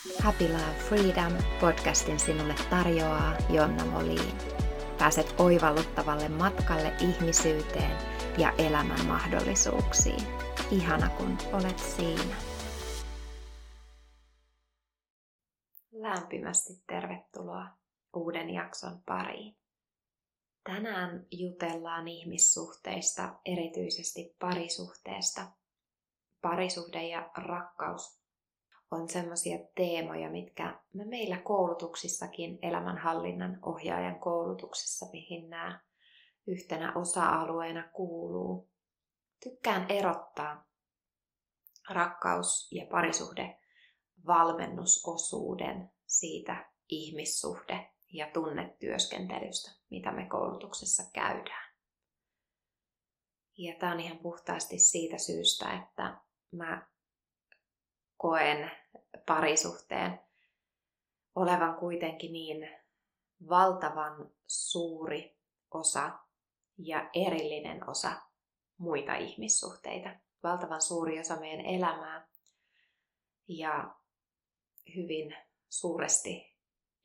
Happy Love Freedom podcastin sinulle tarjoaa Jonna Moliin. Pääset oivalluttavalle matkalle ihmisyyteen ja elämän mahdollisuuksiin. Ihana kun olet siinä. Lämpimästi tervetuloa uuden jakson pariin. Tänään jutellaan ihmissuhteista, erityisesti parisuhteesta. Parisuhde ja rakkaus on sellaisia teemoja, mitkä me meillä koulutuksissakin, elämänhallinnan ohjaajan koulutuksessa, mihin nämä yhtenä osa-alueena kuuluu. Tykkään erottaa rakkaus- ja parisuhde valmennusosuuden siitä ihmissuhde ja tunnetyöskentelystä, mitä me koulutuksessa käydään. Ja tämä on ihan puhtaasti siitä syystä, että mä koen parisuhteen olevan kuitenkin niin valtavan suuri osa ja erillinen osa muita ihmissuhteita. Valtavan suuri osa meidän elämää ja hyvin suuresti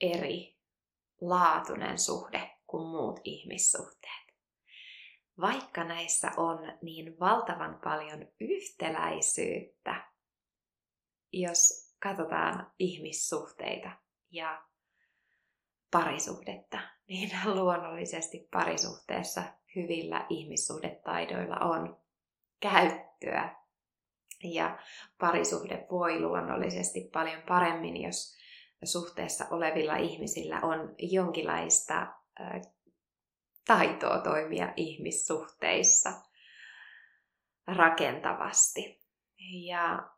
eri laatuinen suhde kuin muut ihmissuhteet. Vaikka näissä on niin valtavan paljon yhtäläisyyttä, jos katsotaan ihmissuhteita ja parisuhdetta, niin luonnollisesti parisuhteessa hyvillä ihmissuhdetaidoilla on käyttöä. Ja parisuhde voi luonnollisesti paljon paremmin, jos suhteessa olevilla ihmisillä on jonkinlaista taitoa toimia ihmissuhteissa rakentavasti. Ja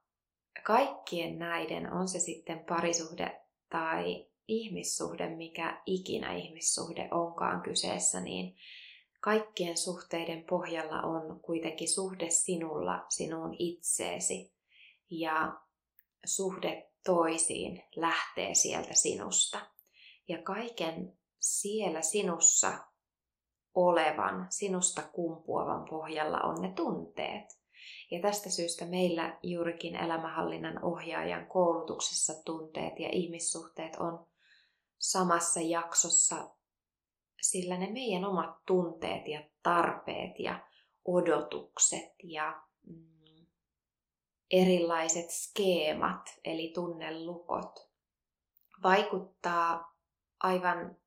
kaikkien näiden, on se sitten parisuhde tai ihmissuhde, mikä ikinä ihmissuhde onkaan kyseessä, niin kaikkien suhteiden pohjalla on kuitenkin suhde sinulla, sinun itseesi. Ja suhde toisiin lähtee sieltä sinusta. Ja kaiken siellä sinussa olevan, sinusta kumpuavan pohjalla on ne tunteet. Ja tästä syystä meillä juurikin elämähallinnan ohjaajan koulutuksessa tunteet ja ihmissuhteet on samassa jaksossa, sillä ne meidän omat tunteet ja tarpeet ja odotukset ja mm, erilaiset skeemat, eli tunnelukot, vaikuttaa aivan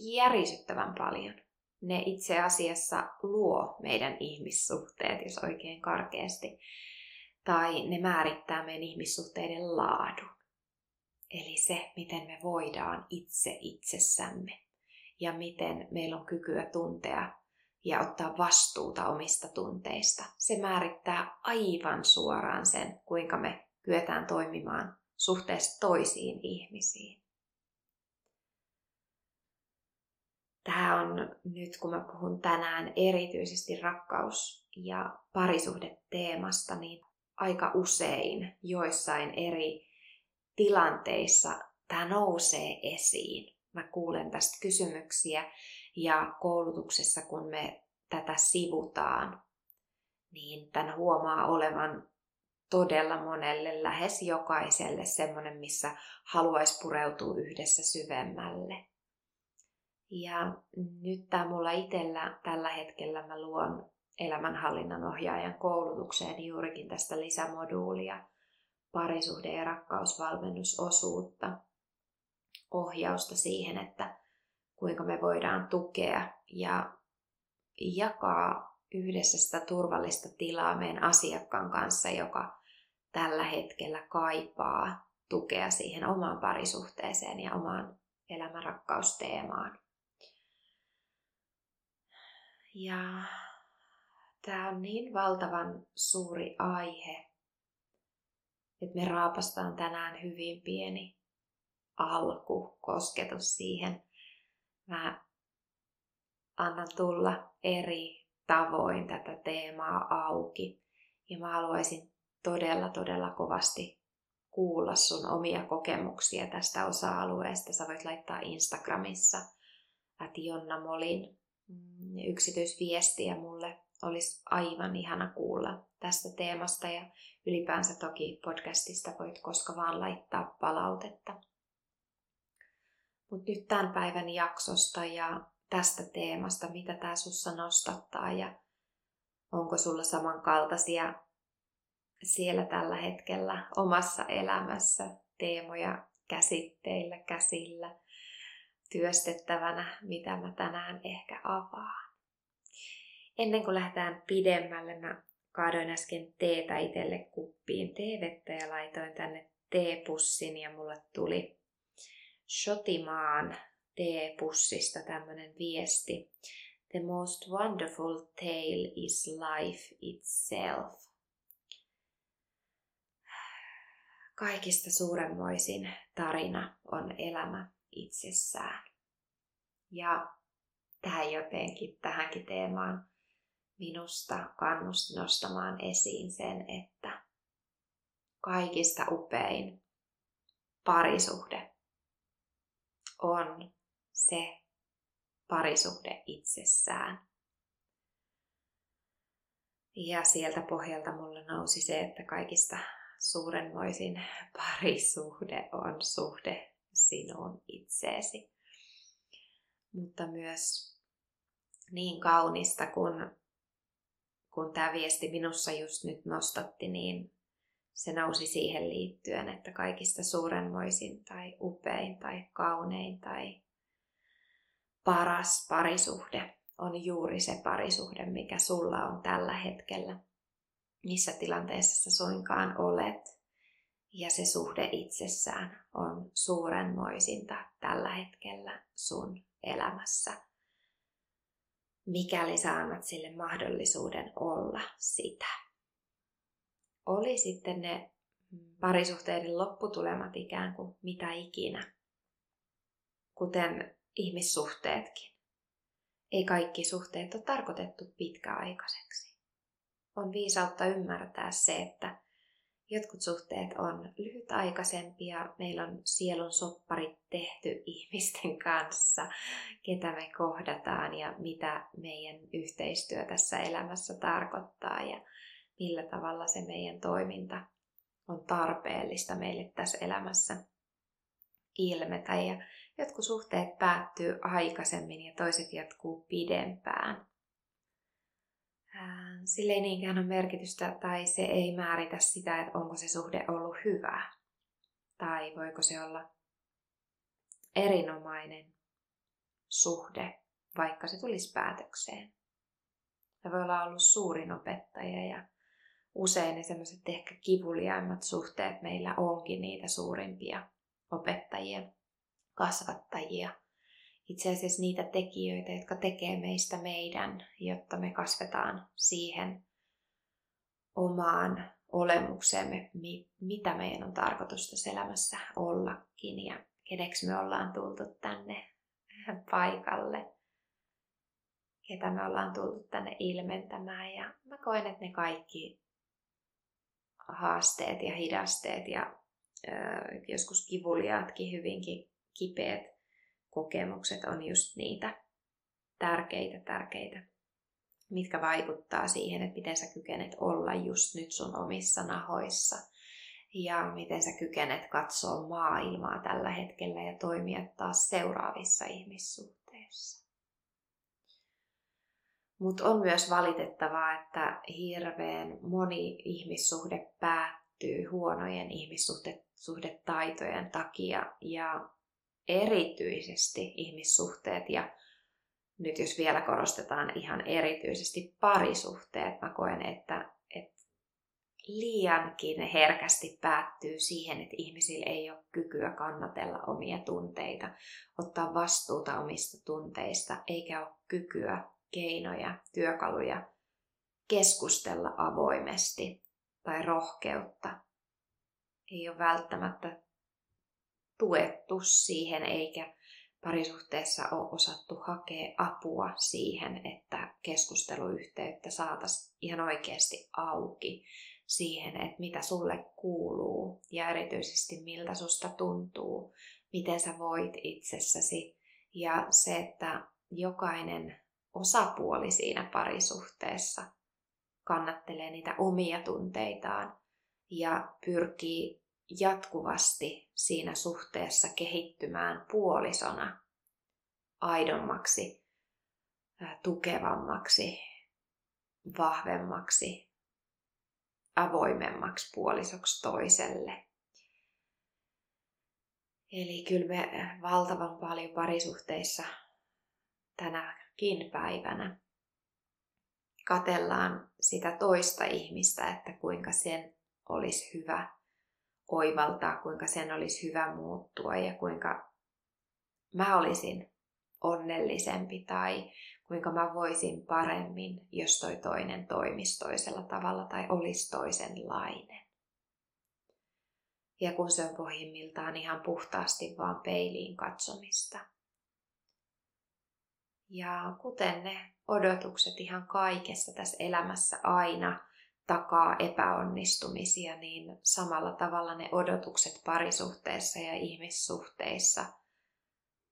järisyttävän paljon. Ne itse asiassa luo meidän ihmissuhteet, jos oikein karkeasti, tai ne määrittää meidän ihmissuhteiden laadun. Eli se, miten me voidaan itse itsessämme ja miten meillä on kykyä tuntea ja ottaa vastuuta omista tunteista. Se määrittää aivan suoraan sen, kuinka me kyetään toimimaan suhteessa toisiin ihmisiin. Tämä on nyt, kun mä puhun tänään erityisesti rakkaus- ja parisuhdeteemasta, niin aika usein joissain eri tilanteissa tämä nousee esiin. Mä kuulen tästä kysymyksiä ja koulutuksessa, kun me tätä sivutaan, niin tämän huomaa olevan todella monelle, lähes jokaiselle semmoinen, missä haluaisi pureutua yhdessä syvemmälle. Ja nyt tämä mulla itsellä tällä hetkellä mä luon elämänhallinnan ohjaajan koulutukseen juurikin tästä lisämoduulia, parisuhde- ja rakkausvalmennusosuutta, ohjausta siihen, että kuinka me voidaan tukea ja jakaa yhdessä sitä turvallista tilaa meidän asiakkaan kanssa, joka tällä hetkellä kaipaa tukea siihen omaan parisuhteeseen ja omaan elämänrakkausteemaan. Ja tämä on niin valtavan suuri aihe, että me raapastaan tänään hyvin pieni alku, kosketus siihen mä annan tulla eri tavoin tätä teemaa auki. Ja mä haluaisin todella, todella kovasti kuulla sun omia kokemuksia tästä osa-alueesta. Sä voit laittaa Instagramissa at Jonna Molin yksityisviestiä mulle olisi aivan ihana kuulla tästä teemasta ja ylipäänsä toki podcastista voit koska vaan laittaa palautetta. Mutta nyt tämän päivän jaksosta ja tästä teemasta, mitä tämä sussa nostattaa ja onko sulla samankaltaisia siellä tällä hetkellä omassa elämässä teemoja käsitteillä, käsillä, työstettävänä, mitä mä tänään ehkä avaan. Ennen kuin lähdetään pidemmälle, mä kaadoin äsken teetä itselle kuppiin teevettä ja laitoin tänne teepussin ja mulle tuli Shotimaan teepussista tämmönen viesti. The most wonderful tale is life itself. Kaikista suuremmoisin tarina on elämä itsessään. Ja tähän jotenkin, tähänkin teemaan minusta kannusti nostamaan esiin sen, että kaikista upein parisuhde on se parisuhde itsessään. Ja sieltä pohjalta mulle nousi se, että kaikista suurenmoisin parisuhde on suhde sinuun itseesi. Mutta myös niin kaunista, kun, kun tämä viesti minussa just nyt nostatti, niin se nousi siihen liittyen, että kaikista suurenmoisin tai upein tai kaunein tai paras parisuhde on juuri se parisuhde, mikä sulla on tällä hetkellä, missä tilanteessa sä suinkaan olet. Ja se suhde itsessään on suurenmoisinta tällä hetkellä sun elämässä. Mikäli sä annat sille mahdollisuuden olla sitä. Oli sitten ne parisuhteiden lopputulemat ikään kuin mitä ikinä. Kuten ihmissuhteetkin. Ei kaikki suhteet ole tarkoitettu pitkäaikaiseksi. On viisautta ymmärtää se, että jotkut suhteet on lyhytaikaisempia. Meillä on sielun sopparit tehty ihmisten kanssa, ketä me kohdataan ja mitä meidän yhteistyö tässä elämässä tarkoittaa ja millä tavalla se meidän toiminta on tarpeellista meille tässä elämässä ilmetä. Ja Jotkut suhteet päättyy aikaisemmin ja toiset jatkuu pidempään. Sille ei niinkään ole merkitystä tai se ei määritä sitä, että onko se suhde ollut hyvä. Tai voiko se olla erinomainen suhde, vaikka se tulisi päätökseen. Se voi olla ollut suurin opettaja ja usein ne semmoiset ehkä kivuliaimmat suhteet meillä onkin niitä suurimpia opettajia kasvattajia. Itse asiassa niitä tekijöitä, jotka tekee meistä meidän, jotta me kasvetaan siihen omaan olemukseemme, mitä meidän on tarkoitus tässä elämässä ollakin ja keneksi me ollaan tultu tänne paikalle, ketä me ollaan tultu tänne ilmentämään. Ja mä koen, että ne kaikki haasteet ja hidasteet ja ö, joskus kivuliaatkin hyvinkin kipeät kokemukset on just niitä tärkeitä, tärkeitä, mitkä vaikuttaa siihen, että miten sä kykenet olla just nyt sun omissa nahoissa ja miten sä kykenet katsoa maailmaa tällä hetkellä ja toimia taas seuraavissa ihmissuhteissa. Mutta on myös valitettavaa, että hirveän moni ihmissuhde päättyy huonojen ihmissuhdetaitojen takia ja erityisesti ihmissuhteet ja nyt jos vielä korostetaan ihan erityisesti parisuhteet, mä koen, että, että liiankin herkästi päättyy siihen, että ihmisillä ei ole kykyä kannatella omia tunteita, ottaa vastuuta omista tunteista, eikä ole kykyä, keinoja, työkaluja keskustella avoimesti tai rohkeutta. Ei ole välttämättä tuettu siihen eikä parisuhteessa ole osattu hakea apua siihen, että keskusteluyhteyttä saataisiin ihan oikeasti auki siihen, että mitä sulle kuuluu ja erityisesti miltä susta tuntuu, miten sä voit itsessäsi. Ja se, että jokainen osapuoli siinä parisuhteessa kannattelee niitä omia tunteitaan ja pyrkii jatkuvasti siinä suhteessa kehittymään puolisona aidommaksi, tukevammaksi, vahvemmaksi, avoimemmaksi puolisoksi toiselle. Eli kyllä me valtavan paljon parisuhteissa tänäkin päivänä katellaan sitä toista ihmistä, että kuinka sen olisi hyvä oivaltaa, kuinka sen olisi hyvä muuttua ja kuinka mä olisin onnellisempi tai kuinka mä voisin paremmin, jos toi toinen toimisi toisella tavalla tai olisi toisenlainen. Ja kun se on pohjimmiltaan ihan puhtaasti vaan peiliin katsomista. Ja kuten ne odotukset ihan kaikessa tässä elämässä aina takaa epäonnistumisia, niin samalla tavalla ne odotukset parisuhteessa ja ihmissuhteissa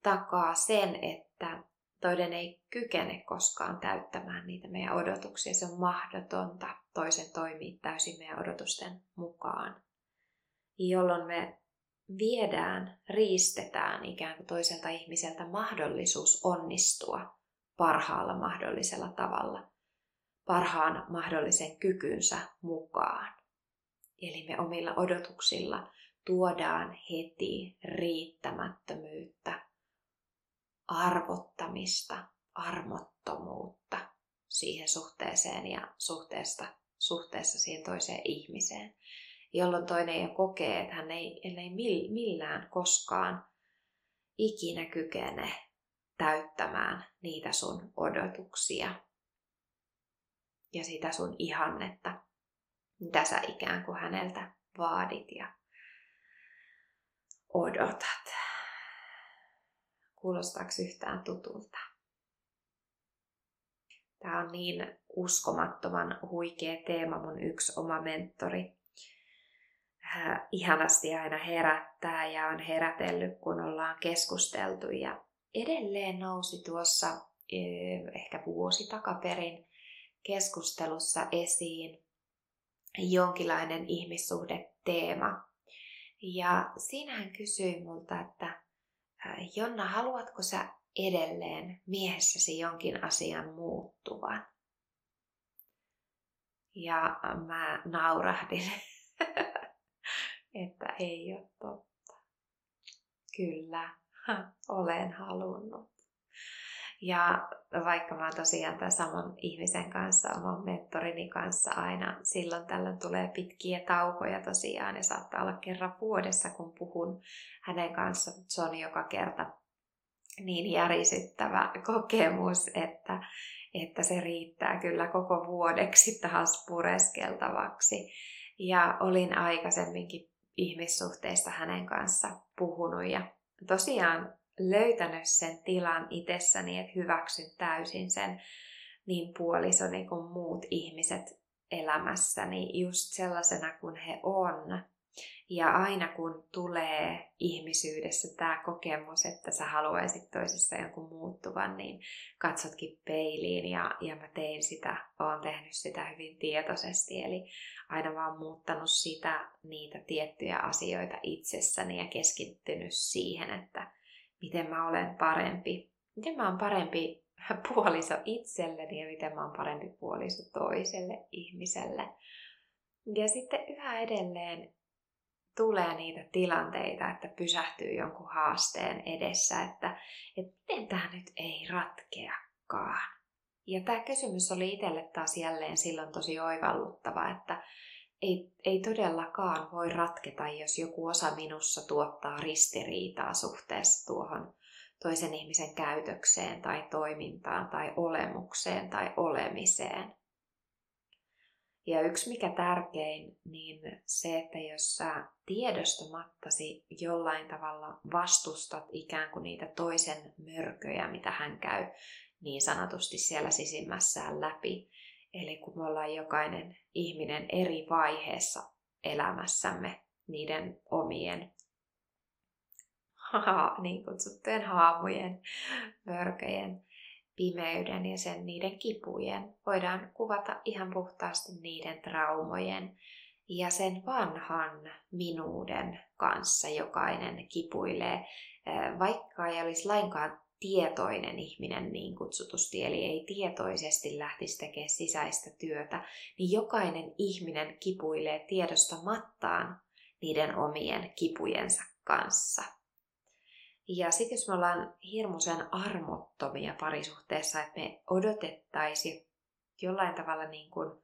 takaa sen, että toinen ei kykene koskaan täyttämään niitä meidän odotuksia. Se on mahdotonta toisen toimia täysin meidän odotusten mukaan. Jolloin me viedään, riistetään ikään kuin toiselta ihmiseltä mahdollisuus onnistua parhaalla mahdollisella tavalla, parhaan mahdollisen kykynsä mukaan. Eli me omilla odotuksilla tuodaan heti riittämättömyyttä, arvottamista, armottomuutta siihen suhteeseen ja suhteesta, suhteessa siihen toiseen ihmiseen, jolloin toinen jo kokee, että hän ei, ei millään koskaan ikinä kykene täyttämään niitä sun odotuksia ja sitä sun ihannetta, mitä sä ikään kuin häneltä vaadit ja odotat. Kuulostaako yhtään tutulta? Tämä on niin uskomattoman huikea teema. Mun yksi oma mentori äh, ihanasti aina herättää ja on herätellyt, kun ollaan keskusteltu. Ja edelleen nousi tuossa äh, ehkä vuosi takaperin keskustelussa esiin jonkinlainen ihmissuhdeteema. Ja siinä hän kysyi multa, että Jonna, haluatko sä edelleen miehessäsi jonkin asian muuttuvan? Ja mä naurahdin, että ei ole totta. Kyllä, olen halunnut. Ja vaikka mä tosiaan tämän saman ihmisen kanssa, oman mentorini kanssa aina silloin tällöin tulee pitkiä taukoja tosiaan ja saattaa olla kerran vuodessa, kun puhun hänen kanssa. Se on joka kerta niin järisyttävä kokemus, että, että se riittää kyllä koko vuodeksi taas pureskeltavaksi. Ja olin aikaisemminkin ihmissuhteista hänen kanssa puhunut ja tosiaan löytänyt sen tilan itsessäni, että hyväksyn täysin sen niin puolisoni kuin muut ihmiset elämässäni just sellaisena kuin he on. Ja aina kun tulee ihmisyydessä tämä kokemus, että sä haluaisit toisessa jonkun muuttuvan, niin katsotkin peiliin ja, ja mä tein sitä, oon tehnyt sitä hyvin tietoisesti. Eli aina vaan muuttanut sitä, niitä tiettyjä asioita itsessäni ja keskittynyt siihen, että miten mä olen parempi, miten mä olen parempi puoliso itselleni ja miten mä olen parempi puoliso toiselle ihmiselle. Ja sitten yhä edelleen tulee niitä tilanteita, että pysähtyy jonkun haasteen edessä, että, että miten tämä nyt ei ratkeakaan. Ja tämä kysymys oli itselle taas jälleen silloin tosi oivalluttava, että ei, ei todellakaan voi ratketa, jos joku osa minussa tuottaa ristiriitaa suhteessa tuohon toisen ihmisen käytökseen tai toimintaan tai olemukseen tai olemiseen. Ja yksi mikä tärkein, niin se, että jos sä tiedostamattasi jollain tavalla vastustat ikään kuin niitä toisen mörköjä, mitä hän käy niin sanotusti siellä sisimmässään läpi, Eli kun me ollaan jokainen ihminen eri vaiheessa elämässämme niiden omien niin kutsuttujen haamujen, mörköjen pimeyden ja sen niiden kipujen. Voidaan kuvata ihan puhtaasti niiden traumojen ja sen vanhan minuuden kanssa jokainen kipuilee, vaikka ei olisi lainkaan tietoinen ihminen niin kutsutusti, eli ei tietoisesti lähtisi tekemään sisäistä työtä, niin jokainen ihminen kipuilee tiedostamattaan niiden omien kipujensa kanssa. Ja sitten jos me ollaan hirmuisen armottomia parisuhteessa, että me odotettaisiin jollain tavalla niin kuin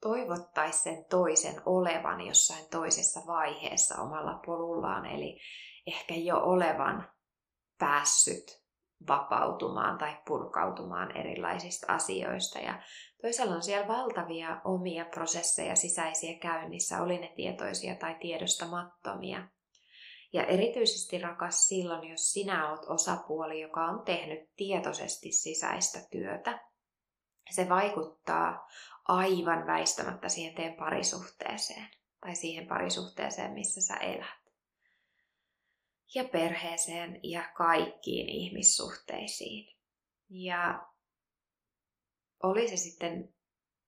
toivottaisiin sen toisen olevan jossain toisessa vaiheessa omalla polullaan, eli ehkä jo olevan päässyt vapautumaan tai purkautumaan erilaisista asioista. Ja toisella on siellä valtavia omia prosesseja sisäisiä käynnissä, oli ne tietoisia tai tiedostamattomia. Ja erityisesti rakas silloin, jos sinä oot osapuoli, joka on tehnyt tietoisesti sisäistä työtä. Se vaikuttaa aivan väistämättä siihen teidän parisuhteeseen tai siihen parisuhteeseen, missä sä elät. Ja perheeseen ja kaikkiin ihmissuhteisiin. Ja oli se sitten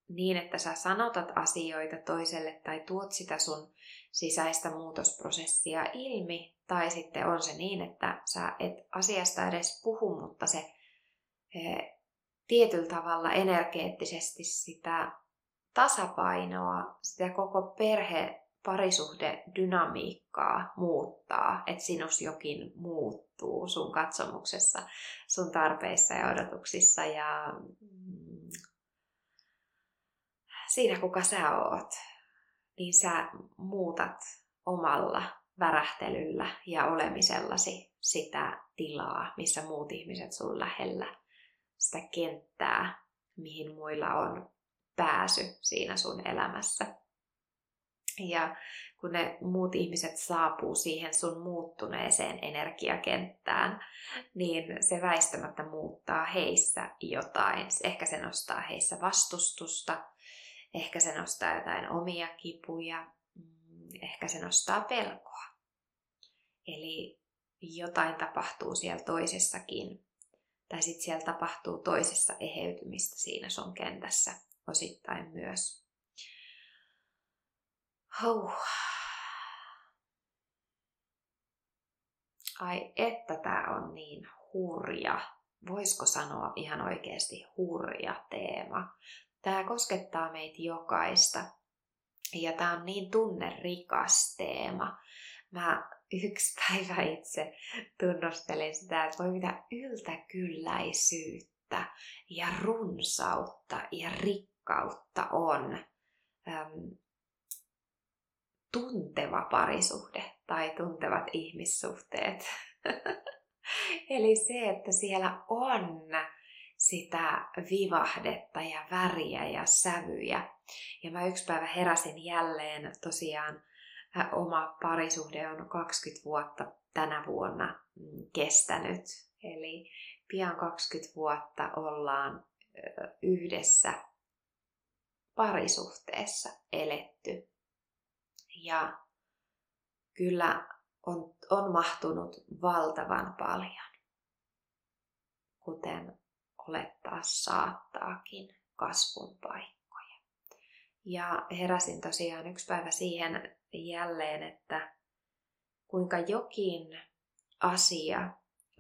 niin, että sä sanotat asioita toiselle tai tuot sitä sun sisäistä muutosprosessia ilmi, tai sitten on se niin, että sä et asiasta edes puhu, mutta se eh, tietyllä tavalla energeettisesti sitä tasapainoa, sitä koko perhe parisuhde dynamiikkaa muuttaa, että sinus jokin muuttuu sun katsomuksessa, sun tarpeissa ja odotuksissa ja mm, siinä kuka sä oot, niin sä muutat omalla värähtelyllä ja olemisellasi sitä tilaa, missä muut ihmiset sun lähellä sitä kenttää, mihin muilla on pääsy siinä sun elämässä. Ja kun ne muut ihmiset saapuu siihen sun muuttuneeseen energiakenttään, niin se väistämättä muuttaa heissä jotain. Ehkä se nostaa heissä vastustusta, ehkä se nostaa jotain omia kipuja, mm, ehkä se nostaa pelkoa. Eli jotain tapahtuu siellä toisessakin tai sitten siellä tapahtuu toisessa eheytymistä siinä sun kentässä osittain myös. Huh. Ai että tämä on niin hurja, voisiko sanoa ihan oikeasti hurja teema. Tämä koskettaa meitä jokaista. Ja tämä on niin tunnerikas teema. Mä yksi päivä itse tunnustelin sitä, että voi mitä yltäkylläisyyttä ja runsautta ja rikkautta on äm, tunteva parisuhde tai tuntevat ihmissuhteet. Eli se, että siellä on sitä vivahdetta ja väriä ja sävyjä. Ja mä yksi päivä heräsin jälleen tosiaan oma parisuhde on 20 vuotta tänä vuonna mm, kestänyt. Eli pian 20 vuotta ollaan yhdessä parisuhteessa eletty. Ja kyllä on, on mahtunut valtavan paljon, kuten olettaa saattaakin kasvun paikkoja. Ja heräsin tosiaan yksi päivä siihen jälleen, että kuinka jokin asia,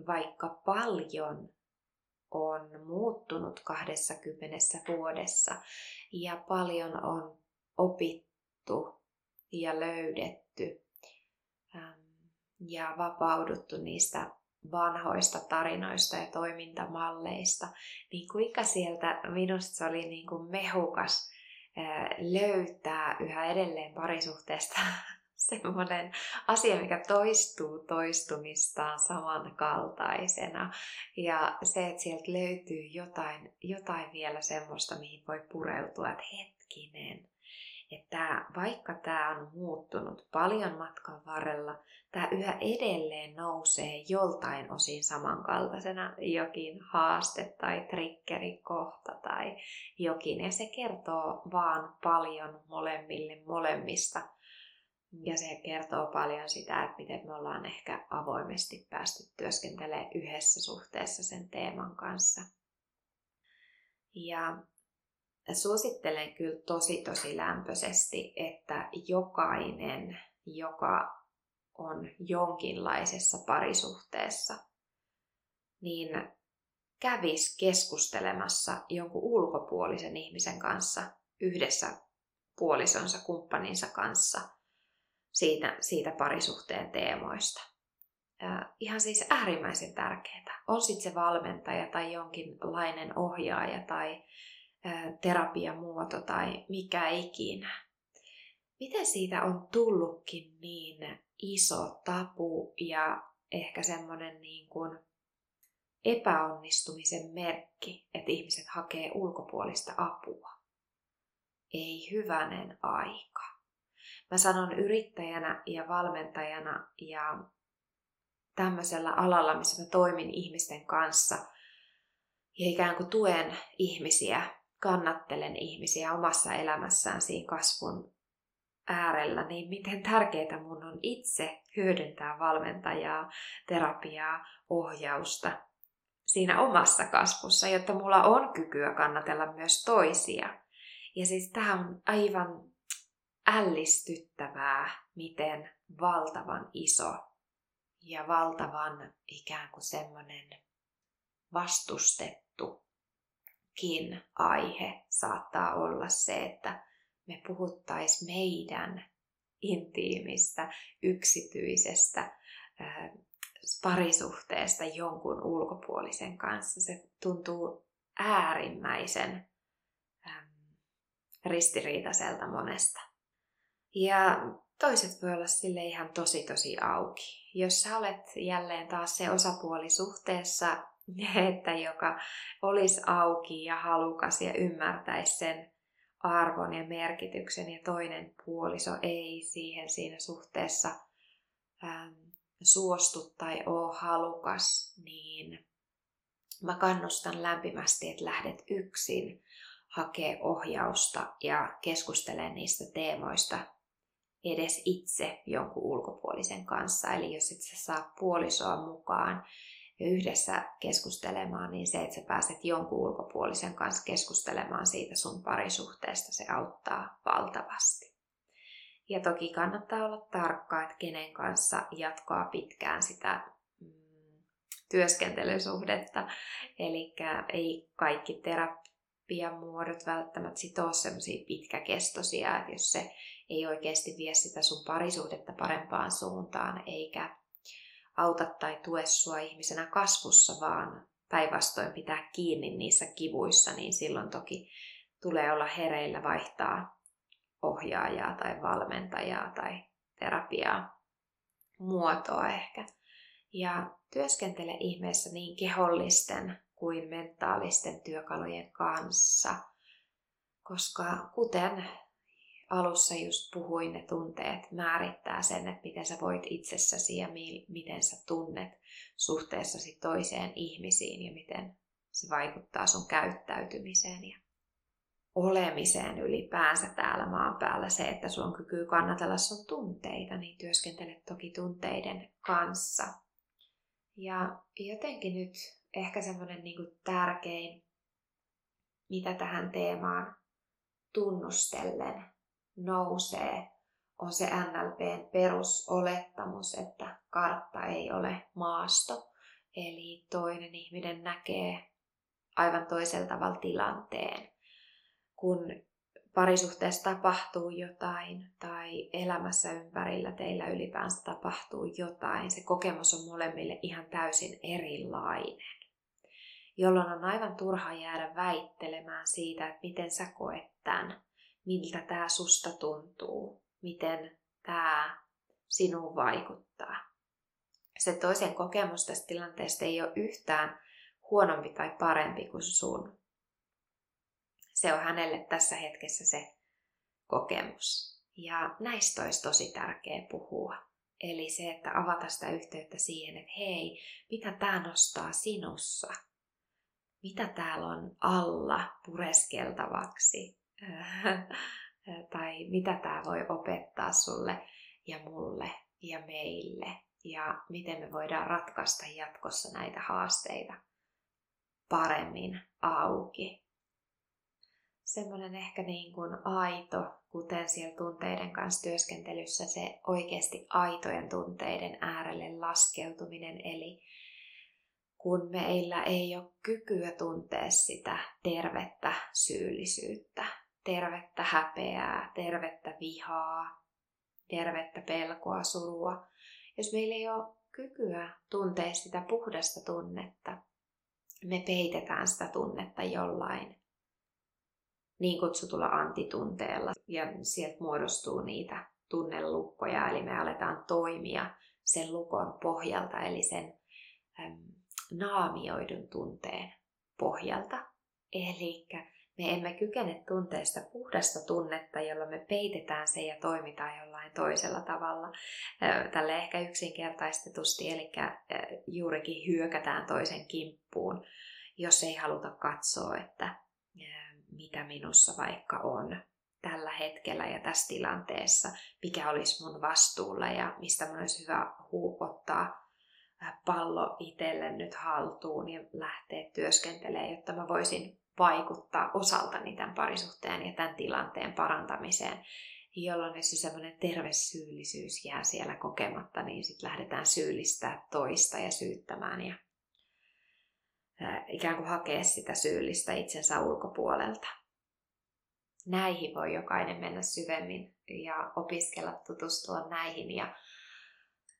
vaikka paljon on muuttunut 20 vuodessa ja paljon on opittu ja löydetty ja vapauduttu niistä vanhoista tarinoista ja toimintamalleista, niin kuinka sieltä minusta se oli niin kuin mehukas löytää yhä edelleen parisuhteesta semmoinen asia, mikä toistuu toistumistaan samankaltaisena. Ja se, että sieltä löytyy jotain, jotain vielä semmoista, mihin voi pureutua, että hetkinen, että vaikka tämä on muuttunut paljon matkan varrella, tämä yhä edelleen nousee joltain osin samankaltaisena jokin haaste tai triggerikohta tai jokin. Ja se kertoo vaan paljon molemmille molemmista Ja se kertoo paljon sitä, että miten me ollaan ehkä avoimesti päästy työskentelemään yhdessä suhteessa sen teeman kanssa. Ja suosittelen kyllä tosi tosi lämpöisesti, että jokainen, joka on jonkinlaisessa parisuhteessa, niin kävis keskustelemassa jonkun ulkopuolisen ihmisen kanssa yhdessä puolisonsa, kumppaninsa kanssa siitä, siitä parisuhteen teemoista. Ja ihan siis äärimmäisen tärkeää. On sitten se valmentaja tai jonkinlainen ohjaaja tai terapiamuoto tai mikä ikinä. Miten siitä on tullutkin niin iso tapu ja ehkä semmoinen niin kuin epäonnistumisen merkki, että ihmiset hakee ulkopuolista apua. Ei hyvänen aika. Mä sanon yrittäjänä ja valmentajana ja tämmöisellä alalla, missä mä toimin ihmisten kanssa ja ikään kuin tuen ihmisiä, kannattelen ihmisiä omassa elämässään siinä kasvun äärellä, niin miten tärkeää mun on itse hyödyntää valmentajaa, terapiaa, ohjausta siinä omassa kasvussa, jotta mulla on kykyä kannatella myös toisia. Ja siis tämä on aivan ällistyttävää, miten valtavan iso ja valtavan ikään kuin semmoinen vastustettukin aihe saattaa olla se, että me puhuttais meidän intiimistä, yksityisestä parisuhteesta jonkun ulkopuolisen kanssa. Se tuntuu äärimmäisen ristiriitaiselta monesta. Ja toiset voi olla sille ihan tosi tosi auki. Jos sä olet jälleen taas se osapuoli suhteessa, että joka olisi auki ja halukas ja ymmärtäisi sen arvon ja merkityksen ja toinen puoliso ei siihen siinä suhteessa ähm, suostu tai ole halukas, niin mä kannustan lämpimästi, että lähdet yksin hakee ohjausta ja keskustele niistä teemoista edes itse jonkun ulkopuolisen kanssa. Eli jos et sä saa puolisoa mukaan ja yhdessä keskustelemaan, niin se, että sä pääset jonkun ulkopuolisen kanssa keskustelemaan siitä sun parisuhteesta, se auttaa valtavasti. Ja toki kannattaa olla tarkka, että kenen kanssa jatkaa pitkään sitä mm, työskentelysuhdetta. Eli ei kaikki terapiamuodot välttämättä sit ole semmoisia pitkäkestoisia, että jos se ei oikeasti vie sitä sun parisuhdetta parempaan suuntaan, eikä auta tai tue sua ihmisenä kasvussa, vaan päinvastoin pitää kiinni niissä kivuissa, niin silloin toki tulee olla hereillä vaihtaa ohjaajaa tai valmentajaa tai terapiaa muotoa ehkä. Ja työskentele ihmeessä niin kehollisten kuin mentaalisten työkalujen kanssa, koska kuten alussa just puhuin, ne tunteet määrittää sen, että miten sä voit itsessäsi ja miten sä tunnet suhteessasi toiseen ihmisiin ja miten se vaikuttaa sun käyttäytymiseen ja olemiseen ylipäänsä täällä maan päällä. Se, että sulla on kyky kannatella sun tunteita, niin työskentele toki tunteiden kanssa. Ja jotenkin nyt ehkä semmoinen niin tärkein, mitä tähän teemaan tunnustellen nousee, on se NLPn perusolettamus, että kartta ei ole maasto. Eli toinen ihminen näkee aivan toisella tavalla tilanteen. Kun parisuhteessa tapahtuu jotain tai elämässä ympärillä teillä ylipäänsä tapahtuu jotain, se kokemus on molemmille ihan täysin erilainen. Jolloin on aivan turha jäädä väittelemään siitä, että miten sä koet tämän miltä tämä susta tuntuu, miten tämä sinuun vaikuttaa. Se toisen kokemus tästä tilanteesta ei ole yhtään huonompi tai parempi kuin sun. Se on hänelle tässä hetkessä se kokemus. Ja näistä olisi tosi tärkeä puhua. Eli se, että avata sitä yhteyttä siihen, että hei, mitä tämä nostaa sinussa? Mitä täällä on alla pureskeltavaksi? tai mitä tämä voi opettaa sulle. ja mulle ja meille ja miten me voidaan ratkaista jatkossa näitä haasteita paremmin auki. Semmoinen ehkä niin kuin aito, kuten siellä tunteiden kanssa työskentelyssä, se oikeasti aitojen tunteiden äärelle laskeutuminen, eli kun meillä ei ole kykyä tuntea sitä tervettä syyllisyyttä, tervettä häpeää, tervettä vihaa, tervettä pelkoa, surua. Jos meillä ei ole kykyä tuntea sitä puhdasta tunnetta, me peitetään sitä tunnetta jollain niin kutsutulla antitunteella ja sieltä muodostuu niitä tunnelukkoja, eli me aletaan toimia sen lukon pohjalta, eli sen äm, naamioidun tunteen pohjalta. Eli me emme kykene tuntea sitä puhdasta tunnetta, jolla me peitetään se ja toimitaan jollain toisella tavalla. Tälle ehkä yksinkertaistetusti, eli juurikin hyökätään toisen kimppuun, jos ei haluta katsoa, että mitä minussa vaikka on tällä hetkellä ja tässä tilanteessa, mikä olisi mun vastuulla ja mistä mun olisi hyvä ottaa pallo itselle nyt haltuun ja lähteä työskentelemään, jotta mä voisin vaikuttaa osaltani tämän parisuhteen ja tämän tilanteen parantamiseen, jolloin jos se semmoinen terve syyllisyys jää siellä kokematta, niin sitten lähdetään syyllistää toista ja syyttämään ja ikään kuin hakea sitä syyllistä itsensä ulkopuolelta. Näihin voi jokainen mennä syvemmin ja opiskella, tutustua näihin ja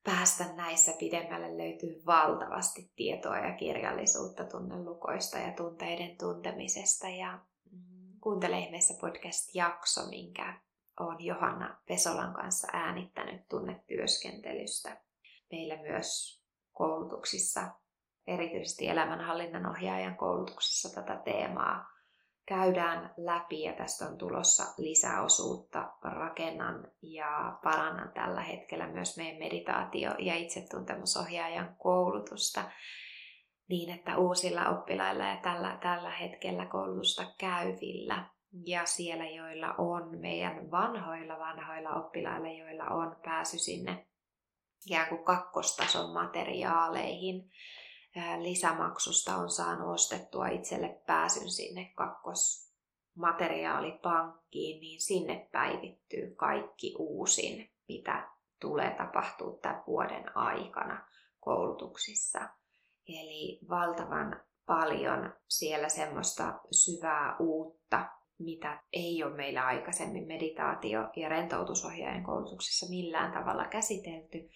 päästä näissä pidemmälle löytyy valtavasti tietoa ja kirjallisuutta tunnelukoista ja tunteiden tuntemisesta. Ja mm, kuuntele ihmeessä podcast-jakso, minkä olen Johanna Pesolan kanssa äänittänyt tunnetyöskentelystä. Meillä myös koulutuksissa, erityisesti elämänhallinnan ohjaajan koulutuksessa tätä teemaa käydään läpi ja tästä on tulossa lisäosuutta. Rakennan ja parannan tällä hetkellä myös meidän meditaatio- ja itsetuntemusohjaajan koulutusta niin, että uusilla oppilailla ja tällä, tällä hetkellä koulutusta käyvillä ja siellä, joilla on meidän vanhoilla vanhoilla oppilailla, joilla on pääsy sinne ikään kuin kakkostason materiaaleihin, lisämaksusta on saanut ostettua itselle pääsyn sinne kakkosmateriaalipankkiin, niin sinne päivittyy kaikki uusin, mitä tulee tapahtuu tämän vuoden aikana koulutuksissa. Eli valtavan paljon siellä semmoista syvää uutta, mitä ei ole meillä aikaisemmin meditaatio- ja rentoutusohjaajan koulutuksessa millään tavalla käsitelty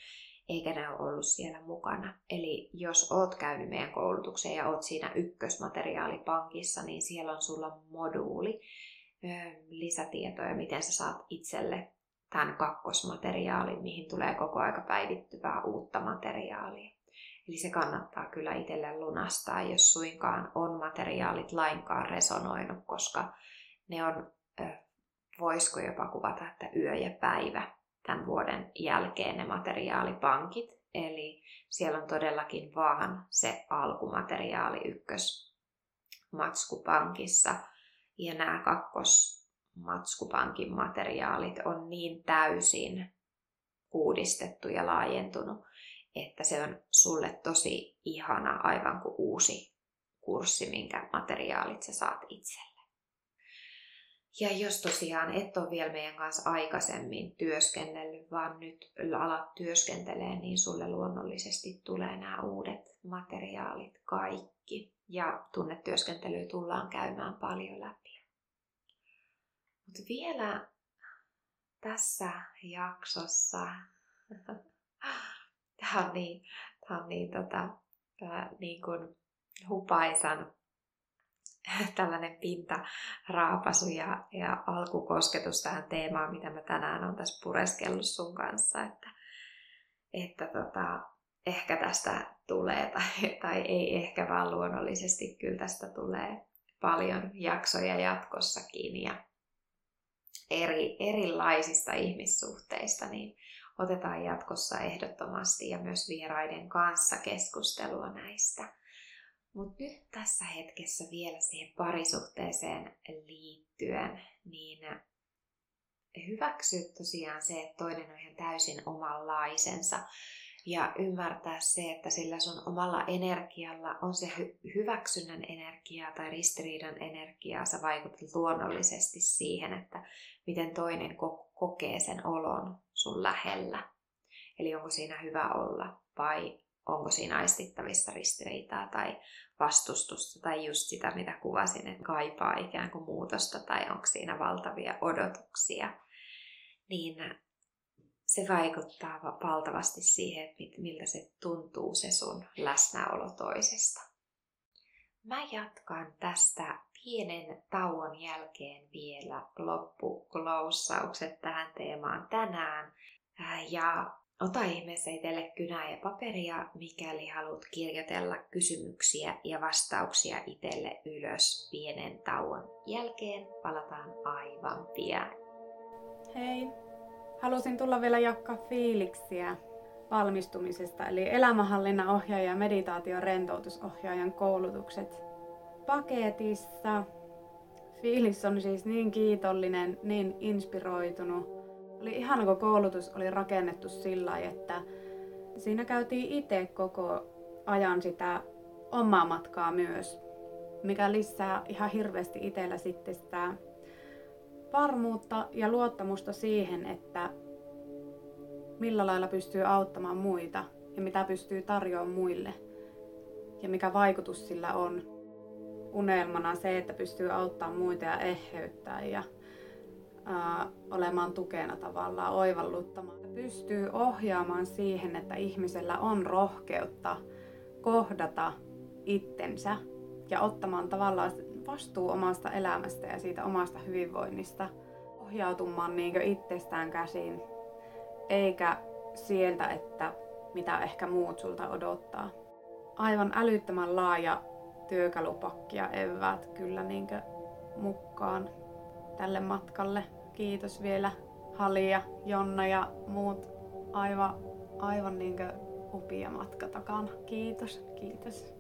eikä ne ole ollut siellä mukana. Eli jos oot käynyt meidän koulutukseen ja oot siinä ykkösmateriaalipankissa, niin siellä on sulla moduuli, lisätietoja, miten sä saat itselle tämän kakkosmateriaalin, mihin tulee koko aika päivittyvää uutta materiaalia. Eli se kannattaa kyllä itselle lunastaa, jos suinkaan on materiaalit lainkaan resonoinut, koska ne on, voisiko jopa kuvata, että yö ja päivä tämän vuoden jälkeen ne materiaalipankit. Eli siellä on todellakin vaan se alkumateriaali ykkös matskupankissa. Ja nämä kakkos matskupankin materiaalit on niin täysin uudistettu ja laajentunut, että se on sulle tosi ihana, aivan kuin uusi kurssi, minkä materiaalit sä saat itselle. Ja jos tosiaan et ole vielä meidän kanssa aikaisemmin työskennellyt, vaan nyt alat työskentelee, niin sulle luonnollisesti tulee nämä uudet materiaalit kaikki. Ja tunnetyöskentelyä tullaan käymään paljon läpi. Mutta vielä tässä jaksossa, tämä on niin, tämä on niin, tota, niin kuin hupaisan tällainen pintaraapasu ja, ja alkukosketus tähän teemaan, mitä mä tänään on tässä pureskellut sun kanssa, että, että tota, ehkä tästä tulee, tai, tai ei ehkä vaan luonnollisesti, kyllä tästä tulee paljon jaksoja jatkossakin ja eri, erilaisista ihmissuhteista, niin otetaan jatkossa ehdottomasti ja myös vieraiden kanssa keskustelua näistä. Mutta nyt tässä hetkessä vielä siihen parisuhteeseen liittyen, niin hyväksyä tosiaan se, että toinen on ihan täysin omanlaisensa. Ja ymmärtää se, että sillä sun omalla energialla on se hy- hyväksynnän energiaa tai ristiriidan energiaa, sä vaikutat luonnollisesti siihen, että miten toinen ko- kokee sen olon sun lähellä. Eli onko siinä hyvä olla vai onko siinä aistittavissa ristiriitaa tai vastustusta tai just sitä, mitä kuvasin, että kaipaa ikään kuin muutosta tai onko siinä valtavia odotuksia, niin se vaikuttaa valtavasti siihen, että miltä se tuntuu se sun läsnäolo toisesta. Mä jatkan tästä pienen tauon jälkeen vielä loppukloussaukset tähän teemaan tänään. Ja ota ihmeessä itselle kynää ja paperia, mikäli haluat kirjoitella kysymyksiä ja vastauksia itselle ylös pienen tauon jälkeen. Palataan aivan pian. Hei! halusin tulla vielä jakaa fiiliksiä valmistumisesta, eli elämänhallinnan ohjaaja ja meditaation rentoutusohjaajan koulutukset paketissa. Fiilis on siis niin kiitollinen, niin inspiroitunut. Oli ihana, kun koulutus oli rakennettu sillä että siinä käytiin itse koko ajan sitä omaa matkaa myös, mikä lisää ihan hirveästi itsellä sitten sitä varmuutta ja luottamusta siihen, että millä lailla pystyy auttamaan muita ja mitä pystyy tarjoamaan muille ja mikä vaikutus sillä on. Unelmana se, että pystyy auttamaan muita ja eheyttää ja ää, olemaan tukena tavallaan, oivalluttamaan. Pystyy ohjaamaan siihen, että ihmisellä on rohkeutta kohdata itsensä ja ottamaan tavallaan vastuu omasta elämästä ja siitä omasta hyvinvoinnista ohjautumaan niin itsestään käsin, eikä sieltä, että mitä ehkä muut sulta odottaa. Aivan älyttömän laaja työkalupakki ja eväät kyllä niin mukaan tälle matkalle. Kiitos vielä Hali ja Jonna ja muut aivan, aivan niin upia matka takana. Kiitos, kiitos.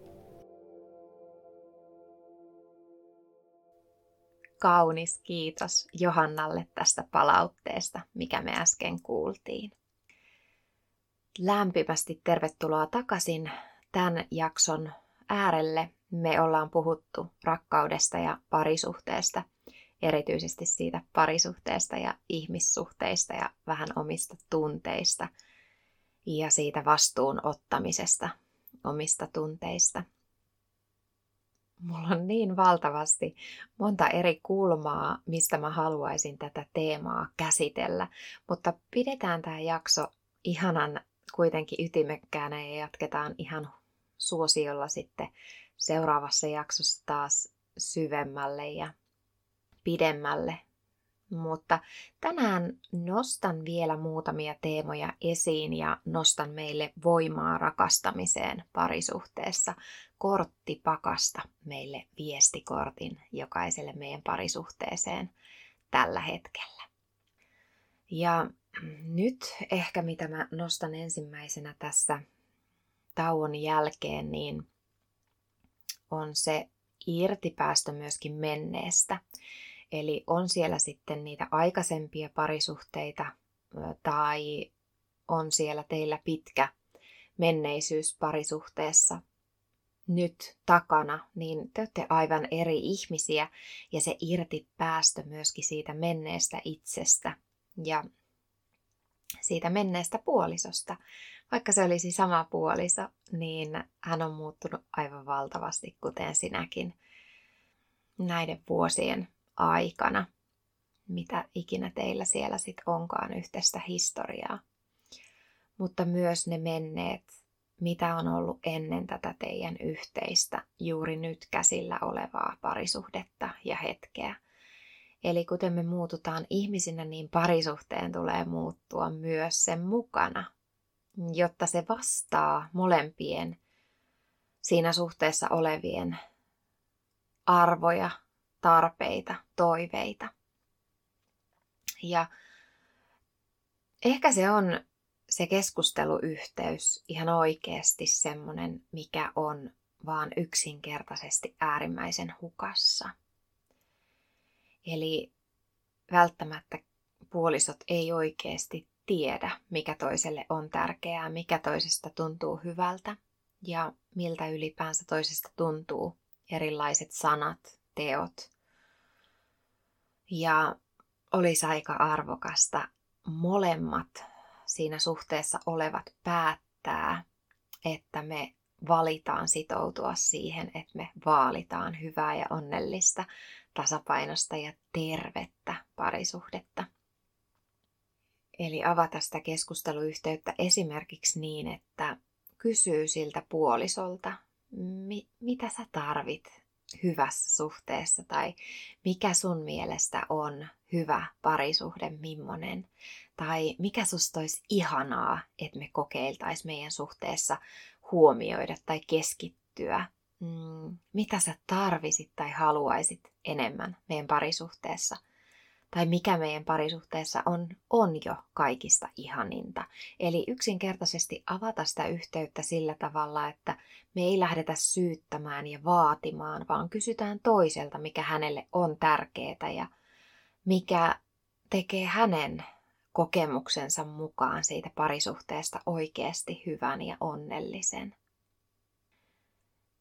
kaunis kiitos Johannalle tästä palautteesta, mikä me äsken kuultiin. Lämpimästi tervetuloa takaisin tämän jakson äärelle. Me ollaan puhuttu rakkaudesta ja parisuhteesta, erityisesti siitä parisuhteesta ja ihmissuhteista ja vähän omista tunteista ja siitä vastuun ottamisesta omista tunteista – Mulla on niin valtavasti monta eri kulmaa, mistä mä haluaisin tätä teemaa käsitellä, mutta pidetään tämä jakso ihanan kuitenkin ytimekkäänä ja jatketaan ihan suosiolla sitten seuraavassa jaksossa taas syvemmälle ja pidemmälle mutta tänään nostan vielä muutamia teemoja esiin ja nostan meille voimaa rakastamiseen parisuhteessa. Kortti pakasta meille viestikortin jokaiselle meidän parisuhteeseen tällä hetkellä. Ja nyt ehkä mitä mä nostan ensimmäisenä tässä tauon jälkeen, niin on se irtipäästö myöskin menneestä. Eli on siellä sitten niitä aikaisempia parisuhteita tai on siellä teillä pitkä menneisyys parisuhteessa nyt takana, niin te olette aivan eri ihmisiä ja se irti päästö myöskin siitä menneestä itsestä ja siitä menneestä puolisosta. Vaikka se olisi sama puoliso, niin hän on muuttunut aivan valtavasti, kuten sinäkin, näiden vuosien aikana, mitä ikinä teillä siellä sitten onkaan yhteistä historiaa. Mutta myös ne menneet, mitä on ollut ennen tätä teidän yhteistä, juuri nyt käsillä olevaa parisuhdetta ja hetkeä. Eli kuten me muututaan ihmisinä, niin parisuhteen tulee muuttua myös sen mukana, jotta se vastaa molempien siinä suhteessa olevien arvoja, tarpeita, toiveita. Ja ehkä se on se keskusteluyhteys ihan oikeasti semmoinen, mikä on vaan yksinkertaisesti äärimmäisen hukassa. Eli välttämättä puolisot ei oikeasti tiedä, mikä toiselle on tärkeää, mikä toisesta tuntuu hyvältä ja miltä ylipäänsä toisesta tuntuu erilaiset sanat, teot. Ja olisi aika arvokasta molemmat siinä suhteessa olevat päättää, että me valitaan sitoutua siihen, että me vaalitaan hyvää ja onnellista, tasapainosta ja tervettä parisuhdetta. Eli avata sitä keskusteluyhteyttä esimerkiksi niin, että kysyy siltä puolisolta, mi- mitä sä tarvit hyvässä suhteessa tai mikä sun mielestä on hyvä parisuhde, millainen. Tai mikä susta olisi ihanaa, että me kokeiltaisiin meidän suhteessa huomioida tai keskittyä. Mm, mitä sä tarvisit tai haluaisit enemmän meidän parisuhteessa – tai mikä meidän parisuhteessa on, on jo kaikista ihaninta. Eli yksinkertaisesti avata sitä yhteyttä sillä tavalla, että me ei lähdetä syyttämään ja vaatimaan, vaan kysytään toiselta, mikä hänelle on tärkeää ja mikä tekee hänen kokemuksensa mukaan siitä parisuhteesta oikeasti hyvän ja onnellisen.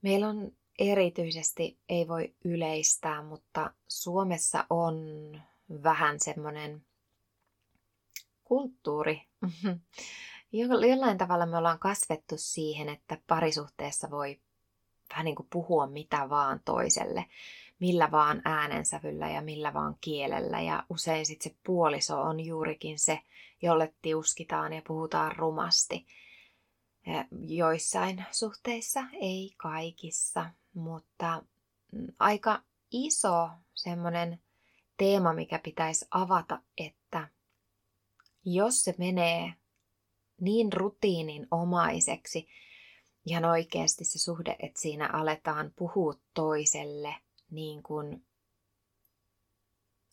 Meillä on erityisesti, ei voi yleistää, mutta Suomessa on vähän semmoinen kulttuuri. Jollain tavalla me ollaan kasvettu siihen, että parisuhteessa voi vähän niin kuin puhua mitä vaan toiselle, millä vaan äänensävyllä ja millä vaan kielellä. Ja usein sitten se puoliso on juurikin se, jolle tiuskitaan ja puhutaan rumasti. Joissain suhteissa, ei kaikissa, mutta mm, aika iso semmoinen teema, mikä pitäisi avata, että jos se menee niin rutiininomaiseksi, ihan oikeasti se suhde, että siinä aletaan puhua toiselle niin kuin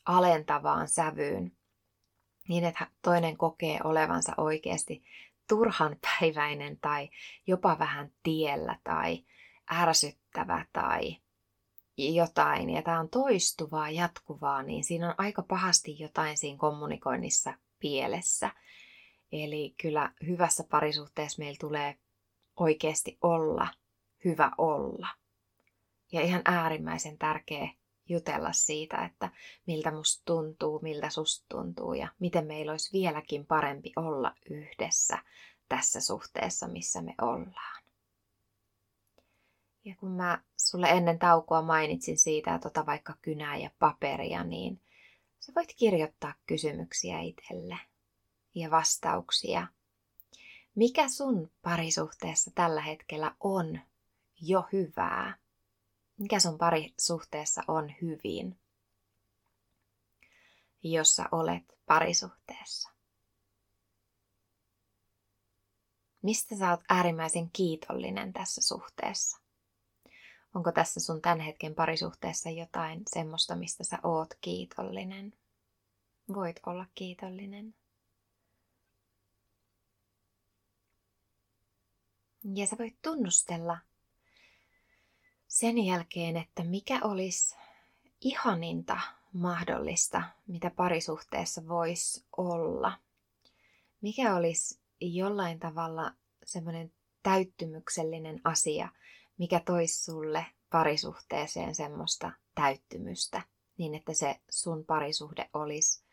alentavaan sävyyn, niin että toinen kokee olevansa oikeasti turhan päiväinen tai jopa vähän tiellä tai ärsyttävä tai jotain ja tämä on toistuvaa, jatkuvaa, niin siinä on aika pahasti jotain siinä kommunikoinnissa pielessä. Eli kyllä hyvässä parisuhteessa meillä tulee oikeasti olla hyvä olla. Ja ihan äärimmäisen tärkeä jutella siitä, että miltä musta tuntuu, miltä susta tuntuu ja miten meillä olisi vieläkin parempi olla yhdessä tässä suhteessa, missä me ollaan. Ja kun mä sulle ennen taukoa mainitsin siitä, että ota vaikka kynää ja paperia, niin sä voit kirjoittaa kysymyksiä itselle ja vastauksia. Mikä sun parisuhteessa tällä hetkellä on jo hyvää? Mikä sun parisuhteessa on hyvin? Jos sä olet parisuhteessa. Mistä sä oot äärimmäisen kiitollinen tässä suhteessa? Onko tässä sun tämän hetken parisuhteessa jotain semmoista, mistä sä oot kiitollinen? Voit olla kiitollinen. Ja sä voit tunnustella sen jälkeen, että mikä olisi ihaninta mahdollista, mitä parisuhteessa voisi olla. Mikä olisi jollain tavalla semmoinen täyttymyksellinen asia, mikä toisi sulle parisuhteeseen semmoista täyttymystä, niin että se sun parisuhde olisi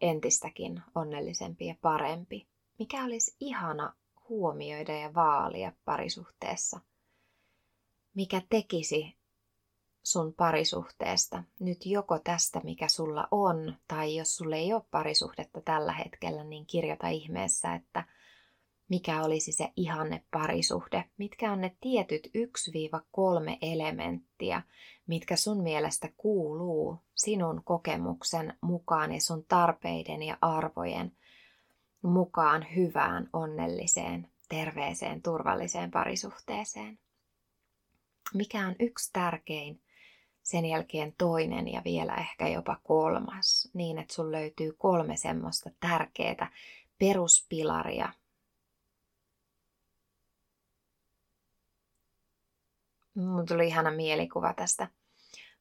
entistäkin onnellisempi ja parempi. Mikä olisi ihana huomioida ja vaalia parisuhteessa? Mikä tekisi sun parisuhteesta nyt joko tästä, mikä sulla on, tai jos sulle ei ole parisuhdetta tällä hetkellä, niin kirjoita ihmeessä, että – mikä olisi se ihanne parisuhde, mitkä on ne tietyt 1-3 elementtiä, mitkä sun mielestä kuuluu sinun kokemuksen mukaan ja sun tarpeiden ja arvojen mukaan hyvään, onnelliseen, terveeseen, turvalliseen parisuhteeseen. Mikä on yksi tärkein, sen jälkeen toinen ja vielä ehkä jopa kolmas, niin että sun löytyy kolme semmoista tärkeää peruspilaria, Mun tuli ihana mielikuva tästä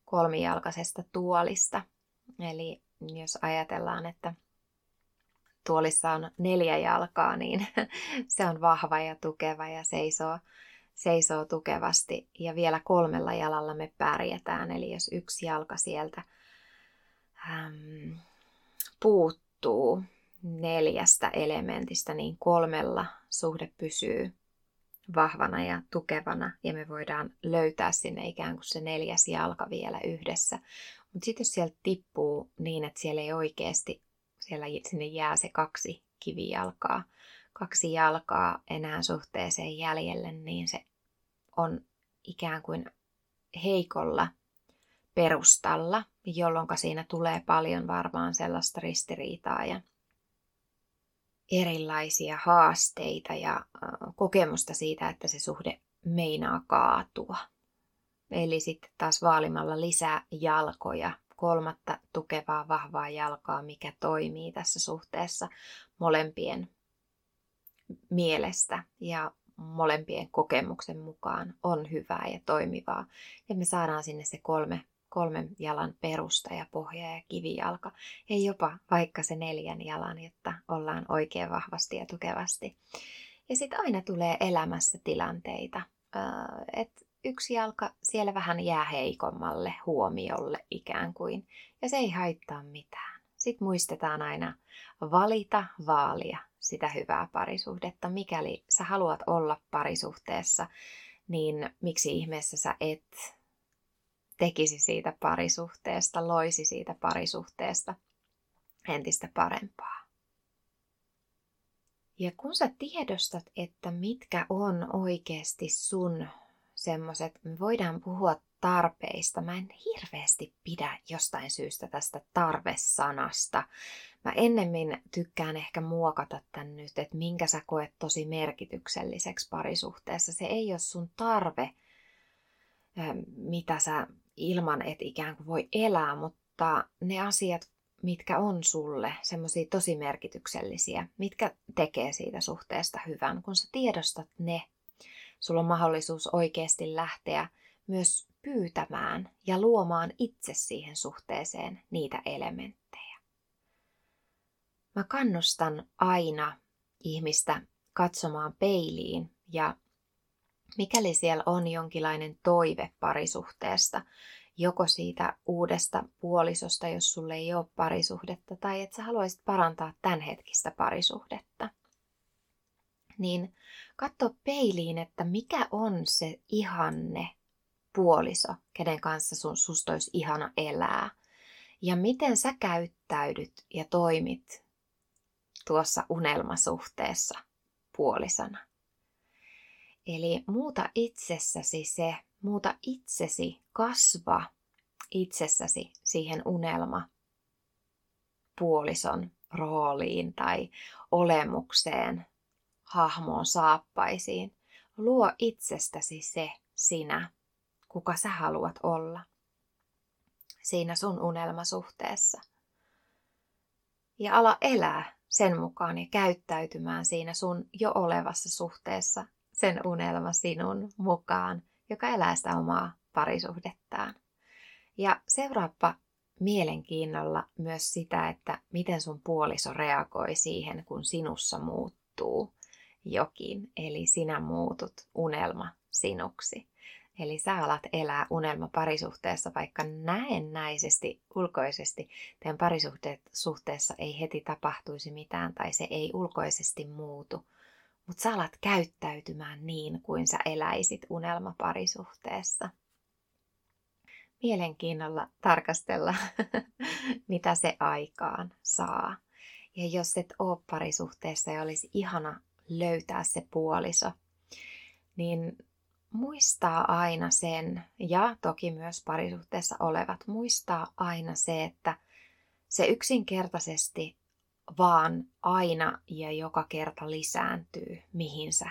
kolmijalkaisesta tuolista. Eli jos ajatellaan, että tuolissa on neljä jalkaa, niin se on vahva ja tukeva ja seisoo, seisoo tukevasti. Ja vielä kolmella jalalla me pärjätään, eli jos yksi jalka sieltä äm, puuttuu neljästä elementistä, niin kolmella suhde pysyy vahvana ja tukevana ja me voidaan löytää sinne ikään kuin se neljäs jalka vielä yhdessä. Mutta sitten jos sieltä tippuu niin, että siellä ei oikeasti, siellä sinne jää se kaksi kivijalkaa, kaksi jalkaa enää suhteeseen jäljelle, niin se on ikään kuin heikolla perustalla, jolloin siinä tulee paljon varmaan sellaista ristiriitaa ja erilaisia haasteita ja kokemusta siitä, että se suhde meinaa kaatua. Eli sitten taas vaalimalla lisää jalkoja, kolmatta tukevaa vahvaa jalkaa, mikä toimii tässä suhteessa molempien mielestä ja molempien kokemuksen mukaan on hyvää ja toimivaa. Ja me saadaan sinne se kolme kolmen jalan perusta ja pohja ja kivijalka ja jopa vaikka se neljän jalan, jotta ollaan oikein vahvasti ja tukevasti. Ja sitten aina tulee elämässä tilanteita, että yksi jalka siellä vähän jää heikommalle huomiolle ikään kuin, ja se ei haittaa mitään. Sitten muistetaan aina valita, vaalia sitä hyvää parisuhdetta. Mikäli sä haluat olla parisuhteessa, niin miksi ihmeessä sä et tekisi siitä parisuhteesta, loisi siitä parisuhteesta entistä parempaa. Ja kun sä tiedostat, että mitkä on oikeasti sun semmoiset, me voidaan puhua tarpeista. Mä en hirveästi pidä jostain syystä tästä tarvesanasta. Mä ennemmin tykkään ehkä muokata tän nyt, että minkä sä koet tosi merkitykselliseksi parisuhteessa. Se ei ole sun tarve, mitä sä ilman, että ikään kuin voi elää, mutta ne asiat, mitkä on sulle semmoisia tosi merkityksellisiä, mitkä tekee siitä suhteesta hyvän, kun sä tiedostat ne, sulla on mahdollisuus oikeasti lähteä myös pyytämään ja luomaan itse siihen suhteeseen niitä elementtejä. Mä kannustan aina ihmistä katsomaan peiliin ja mikäli siellä on jonkinlainen toive parisuhteesta, joko siitä uudesta puolisosta, jos sulle ei ole parisuhdetta, tai että sä haluaisit parantaa tämänhetkistä parisuhdetta, niin katso peiliin, että mikä on se ihanne puoliso, kenen kanssa sun, susta olisi ihana elää. Ja miten sä käyttäydyt ja toimit tuossa unelmasuhteessa puolisona. Eli muuta itsessäsi se, muuta itsesi, kasva itsessäsi siihen unelma puolison rooliin tai olemukseen, hahmoon, saappaisiin. Luo itsestäsi se sinä, kuka sä haluat olla siinä sun unelmasuhteessa. Ja ala elää sen mukaan ja käyttäytymään siinä sun jo olevassa suhteessa sen unelma sinun mukaan, joka elää sitä omaa parisuhdettaan. Ja seuraappa mielenkiinnolla myös sitä, että miten sun puoliso reagoi siihen, kun sinussa muuttuu jokin, eli sinä muutut unelma sinuksi. Eli sä alat elää unelma parisuhteessa, vaikka näennäisesti, ulkoisesti teidän parisuhteessa ei heti tapahtuisi mitään tai se ei ulkoisesti muutu. Mutta sä alat käyttäytymään niin kuin sä eläisit unelma parisuhteessa. Mielenkiinnolla tarkastella, mitä se aikaan saa. Ja jos et ole parisuhteessa ja olisi ihana löytää se puoliso, niin muistaa aina sen, ja toki myös parisuhteessa olevat, muistaa aina se, että se yksinkertaisesti vaan aina ja joka kerta lisääntyy, mihin sä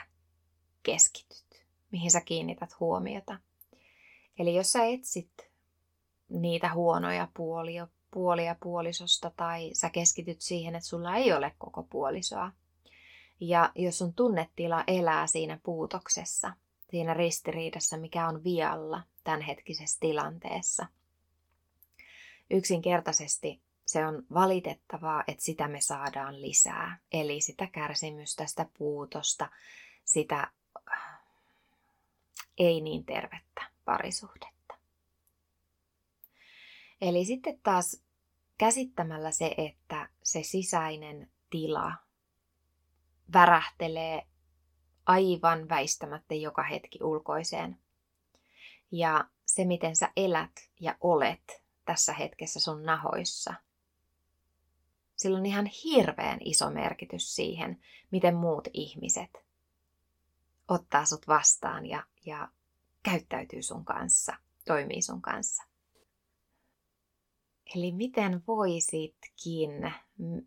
keskityt, mihin sä kiinnität huomiota. Eli jos sä etsit niitä huonoja puolia, puolia puolisosta tai sä keskityt siihen, että sulla ei ole koko puolisoa, ja jos sun tunnetila elää siinä puutoksessa, siinä ristiriidassa, mikä on vialla tämänhetkisessä tilanteessa, yksinkertaisesti se on valitettavaa, että sitä me saadaan lisää. Eli sitä kärsimystä, sitä puutosta, sitä äh, ei niin tervettä parisuhdetta. Eli sitten taas käsittämällä se, että se sisäinen tila värähtelee aivan väistämättä joka hetki ulkoiseen. Ja se, miten sä elät ja olet tässä hetkessä sun nahoissa, sillä on ihan hirveän iso merkitys siihen, miten muut ihmiset ottaa sut vastaan ja, ja käyttäytyy sun kanssa, toimii sun kanssa. Eli miten voisitkin,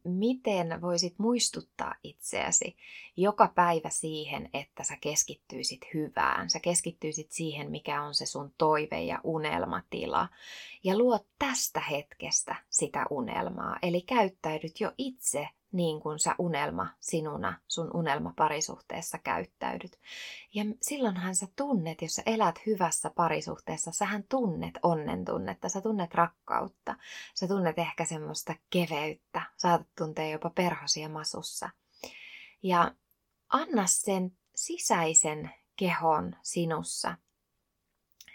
miten voisit muistuttaa itseäsi joka päivä siihen, että sä keskittyisit hyvään, sä keskittyisit siihen, mikä on se sun toive ja unelmatila, ja luot tästä hetkestä sitä unelmaa, eli käyttäydyt jo itse niin kuin sä unelma sinuna sun unelmaparisuhteessa käyttäydyt. Ja silloinhan sä tunnet, jos sä elät hyvässä parisuhteessa, sähän tunnet onnen tunnetta, sä tunnet rakkautta, sä tunnet ehkä semmoista keveyttä, saatat tuntea jopa perhosia masussa. Ja anna sen sisäisen kehon sinussa,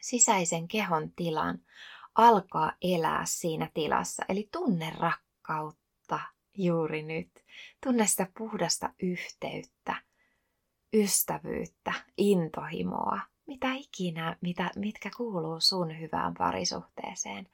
sisäisen kehon tilan, alkaa elää siinä tilassa. Eli tunne rakkautta, juuri nyt. Tunne sitä puhdasta yhteyttä, ystävyyttä, intohimoa, mitä ikinä, mitä, mitkä kuuluu sun hyvään parisuhteeseen.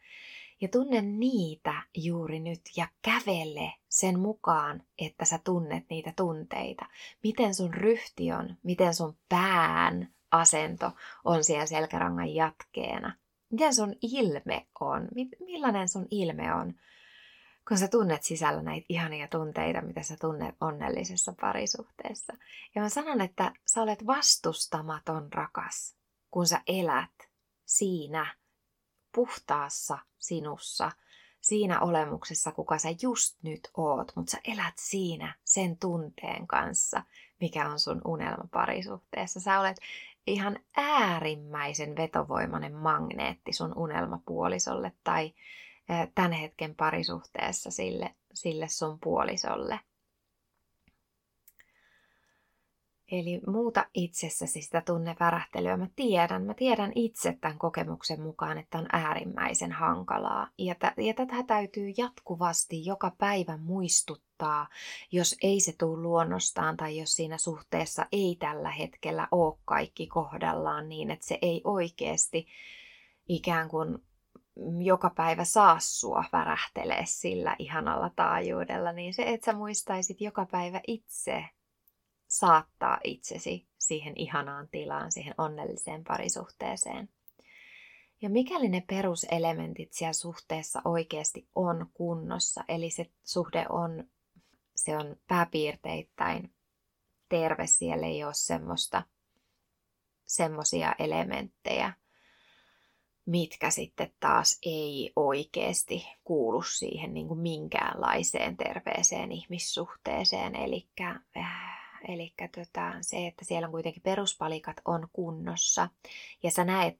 Ja tunne niitä juuri nyt ja kävele sen mukaan, että sä tunnet niitä tunteita. Miten sun ryhti on, miten sun pään asento on siellä selkärangan jatkeena. Miten sun ilme on, millainen sun ilme on kun sä tunnet sisällä näitä ihania tunteita, mitä sä tunnet onnellisessa parisuhteessa. Ja mä sanon, että sä olet vastustamaton rakas, kun sä elät siinä puhtaassa sinussa, siinä olemuksessa, kuka sä just nyt oot, mutta sä elät siinä sen tunteen kanssa, mikä on sun unelma parisuhteessa. Sä olet ihan äärimmäisen vetovoimainen magneetti sun unelmapuolisolle tai tämän hetken parisuhteessa sille, sille sun puolisolle. Eli muuta itsessäsi sitä tunnevärähtelyä. Mä tiedän, mä tiedän itse tämän kokemuksen mukaan, että on äärimmäisen hankalaa. Ja, t- ja tätä täytyy jatkuvasti joka päivä muistuttaa, jos ei se tule luonnostaan tai jos siinä suhteessa ei tällä hetkellä ole kaikki kohdallaan niin, että se ei oikeasti ikään kuin joka päivä saa sua värähtelee sillä ihanalla taajuudella, niin se, että sä muistaisit joka päivä itse saattaa itsesi siihen ihanaan tilaan, siihen onnelliseen parisuhteeseen. Ja mikäli ne peruselementit siellä suhteessa oikeasti on kunnossa, eli se suhde on, se on pääpiirteittäin terve, siellä ei ole semmoista, semmoisia elementtejä, mitkä sitten taas ei oikeasti kuulu siihen niin kuin minkäänlaiseen terveeseen ihmissuhteeseen. Eli Eli tota, se, että siellä on kuitenkin peruspalikat on kunnossa ja sä näet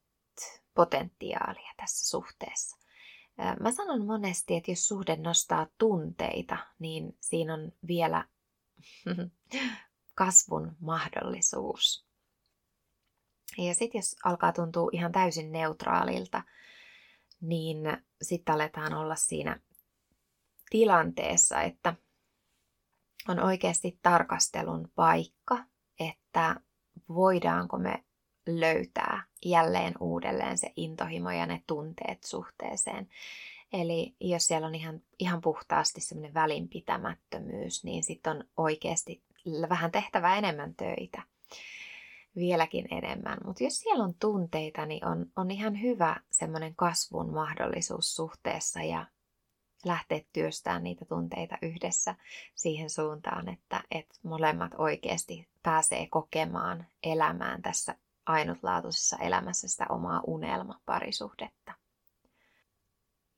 potentiaalia tässä suhteessa. Mä sanon monesti, että jos suhde nostaa tunteita, niin siinä on vielä kasvun mahdollisuus. Ja sitten jos alkaa tuntua ihan täysin neutraalilta, niin sitten aletaan olla siinä tilanteessa, että on oikeasti tarkastelun paikka, että voidaanko me löytää jälleen uudelleen se intohimo ja ne tunteet suhteeseen. Eli jos siellä on ihan, ihan puhtaasti semmoinen välinpitämättömyys, niin sitten on oikeasti vähän tehtävä enemmän töitä vieläkin enemmän. Mutta jos siellä on tunteita, niin on, on ihan hyvä semmoinen kasvun mahdollisuus suhteessa ja lähteä työstämään niitä tunteita yhdessä siihen suuntaan, että, että molemmat oikeasti pääsee kokemaan elämään tässä ainutlaatuisessa elämässä sitä omaa unelmaparisuhdetta.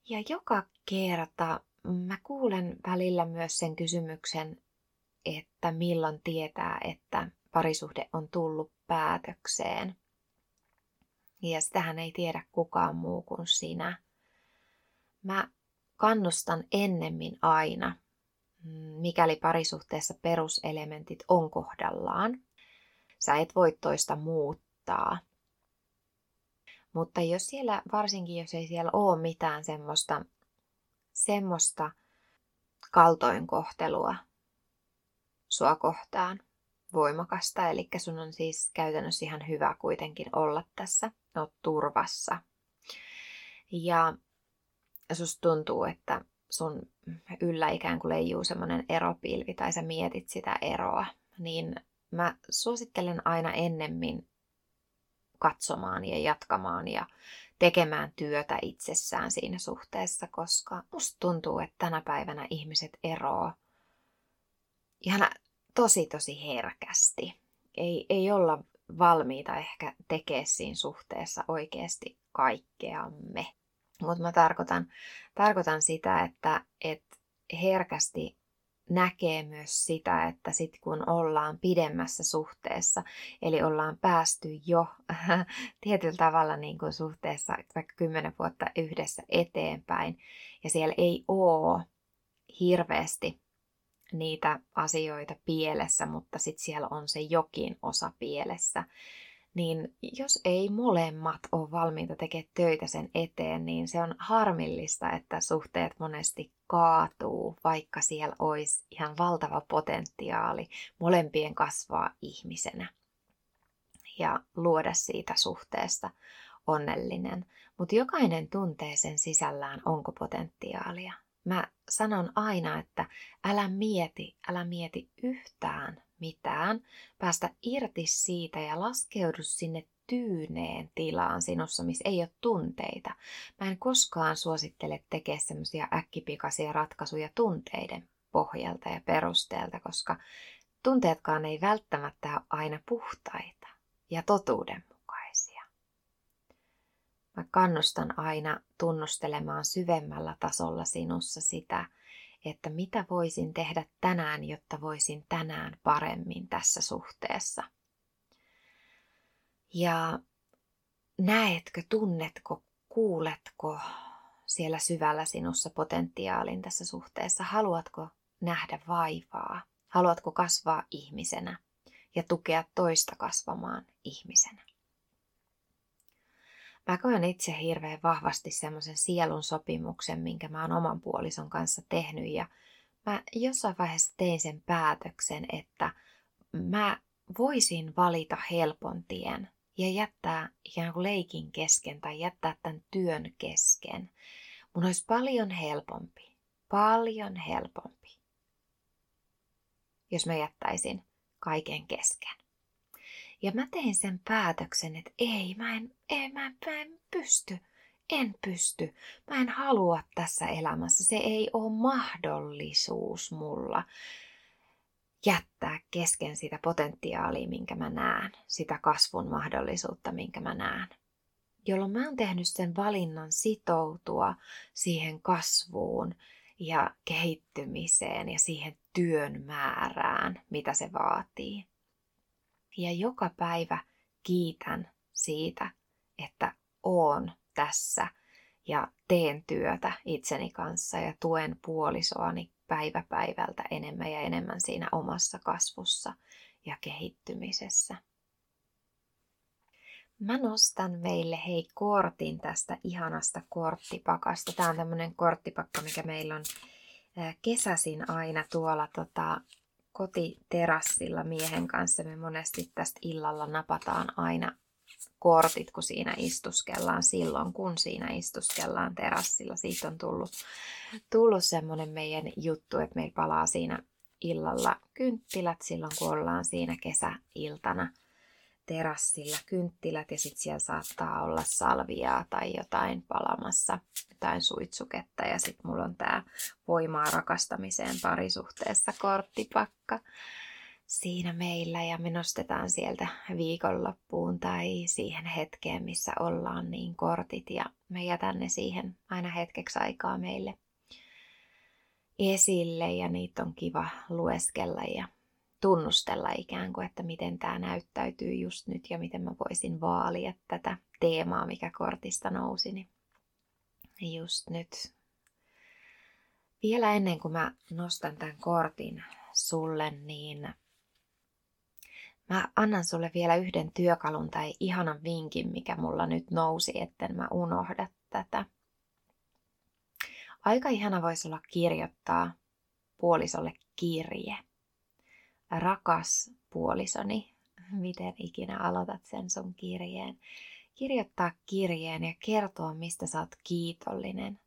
Ja joka kerta mä kuulen välillä myös sen kysymyksen, että milloin tietää, että parisuhde on tullut päätökseen. Ja sitähän ei tiedä kukaan muu kuin sinä. Mä kannustan ennemmin aina, mikäli parisuhteessa peruselementit on kohdallaan. Sä et voi toista muuttaa. Mutta jos siellä, varsinkin jos ei siellä ole mitään semmoista, semmoista kaltoinkohtelua sua kohtaan, voimakasta, eli sun on siis käytännössä ihan hyvä kuitenkin olla tässä, oot turvassa. Ja susta tuntuu, että sun yllä ikään kuin leijuu semmoinen eropilvi tai sä mietit sitä eroa, niin mä suosittelen aina ennemmin katsomaan ja jatkamaan ja tekemään työtä itsessään siinä suhteessa, koska musta tuntuu, että tänä päivänä ihmiset eroaa ihan tosi tosi herkästi. Ei, ei olla valmiita ehkä tekemään siinä suhteessa oikeasti kaikkeamme. Mutta mä tarkoitan, tarkoitan sitä, että et herkästi näkee myös sitä, että sit kun ollaan pidemmässä suhteessa, eli ollaan päästy jo tietyllä tavalla niin kuin suhteessa vaikka kymmenen vuotta yhdessä eteenpäin, ja siellä ei ole hirveästi niitä asioita pielessä, mutta sitten siellä on se jokin osa pielessä, niin jos ei molemmat ole valmiita tekemään töitä sen eteen, niin se on harmillista, että suhteet monesti kaatuu, vaikka siellä olisi ihan valtava potentiaali molempien kasvaa ihmisenä ja luoda siitä suhteesta onnellinen. Mutta jokainen tuntee sen sisällään, onko potentiaalia. Mä sanon aina, että älä mieti, älä mieti yhtään mitään, päästä irti siitä ja laskeudu sinne tyyneen tilaan sinussa, missä ei ole tunteita. Mä en koskaan suosittele tekemään semmoisia äkkipikaisia ratkaisuja tunteiden pohjalta ja perusteelta, koska tunteetkaan ei välttämättä ole aina puhtaita ja totuudenmukaisia. Mä kannustan aina tunnustelemaan syvemmällä tasolla sinussa sitä, että mitä voisin tehdä tänään, jotta voisin tänään paremmin tässä suhteessa. Ja näetkö, tunnetko, kuuletko siellä syvällä sinussa potentiaalin tässä suhteessa? Haluatko nähdä vaivaa? Haluatko kasvaa ihmisenä ja tukea toista kasvamaan ihmisenä? Mä koen itse hirveän vahvasti semmoisen sielun sopimuksen, minkä mä oon oman puolison kanssa tehnyt ja mä jossain vaiheessa tein sen päätöksen, että mä voisin valita helpon tien ja jättää ikään kuin leikin kesken tai jättää tämän työn kesken. Mun olisi paljon helpompi, paljon helpompi, jos mä jättäisin kaiken kesken. Ja mä tein sen päätöksen, että ei, mä en, ei, mä en, mä en pysty. En pysty. Mä en halua tässä elämässä. Se ei ole mahdollisuus mulla jättää kesken sitä potentiaalia, minkä mä näen. Sitä kasvun mahdollisuutta, minkä mä näen. Jolloin mä oon tehnyt sen valinnan sitoutua siihen kasvuun ja kehittymiseen ja siihen työn määrään, mitä se vaatii. Ja joka päivä kiitän siitä, että oon tässä ja teen työtä itseni kanssa ja tuen puolisoani päivä päivältä enemmän ja enemmän siinä omassa kasvussa ja kehittymisessä. Mä nostan meille hei kortin tästä ihanasta korttipakasta. Tämä on tämmönen korttipakka, mikä meillä on kesäsin aina tuolla tota, kotiterassilla miehen kanssa me monesti tästä illalla napataan aina kortit, kun siinä istuskellaan silloin, kun siinä istuskellaan terassilla. Siitä on tullut, tullut semmoinen meidän juttu, että meillä palaa siinä illalla kynttilät silloin, kun ollaan siinä kesäiltana terassilla kynttilät ja sitten siellä saattaa olla salviaa tai jotain palamassa, jotain suitsuketta. Ja sitten mulla on tämä voimaa rakastamiseen parisuhteessa korttipakka siinä meillä ja me nostetaan sieltä viikonloppuun tai siihen hetkeen, missä ollaan niin kortit ja me jätän ne siihen aina hetkeksi aikaa meille esille ja niitä on kiva lueskella ja tunnustella ikään kuin, että miten tämä näyttäytyy just nyt ja miten mä voisin vaalia tätä teemaa, mikä kortista nousi, niin just nyt Vielä ennen kuin mä nostan tämän kortin sulle, niin mä annan sulle vielä yhden työkalun tai ihanan vinkin, mikä mulla nyt nousi, etten mä unohda tätä. Aika ihana voisi olla kirjoittaa puolisolle kirje. Rakas puolisoni, miten ikinä aloitat sen sun kirjeen. Kirjoittaa kirjeen ja kertoa, mistä sä oot kiitollinen.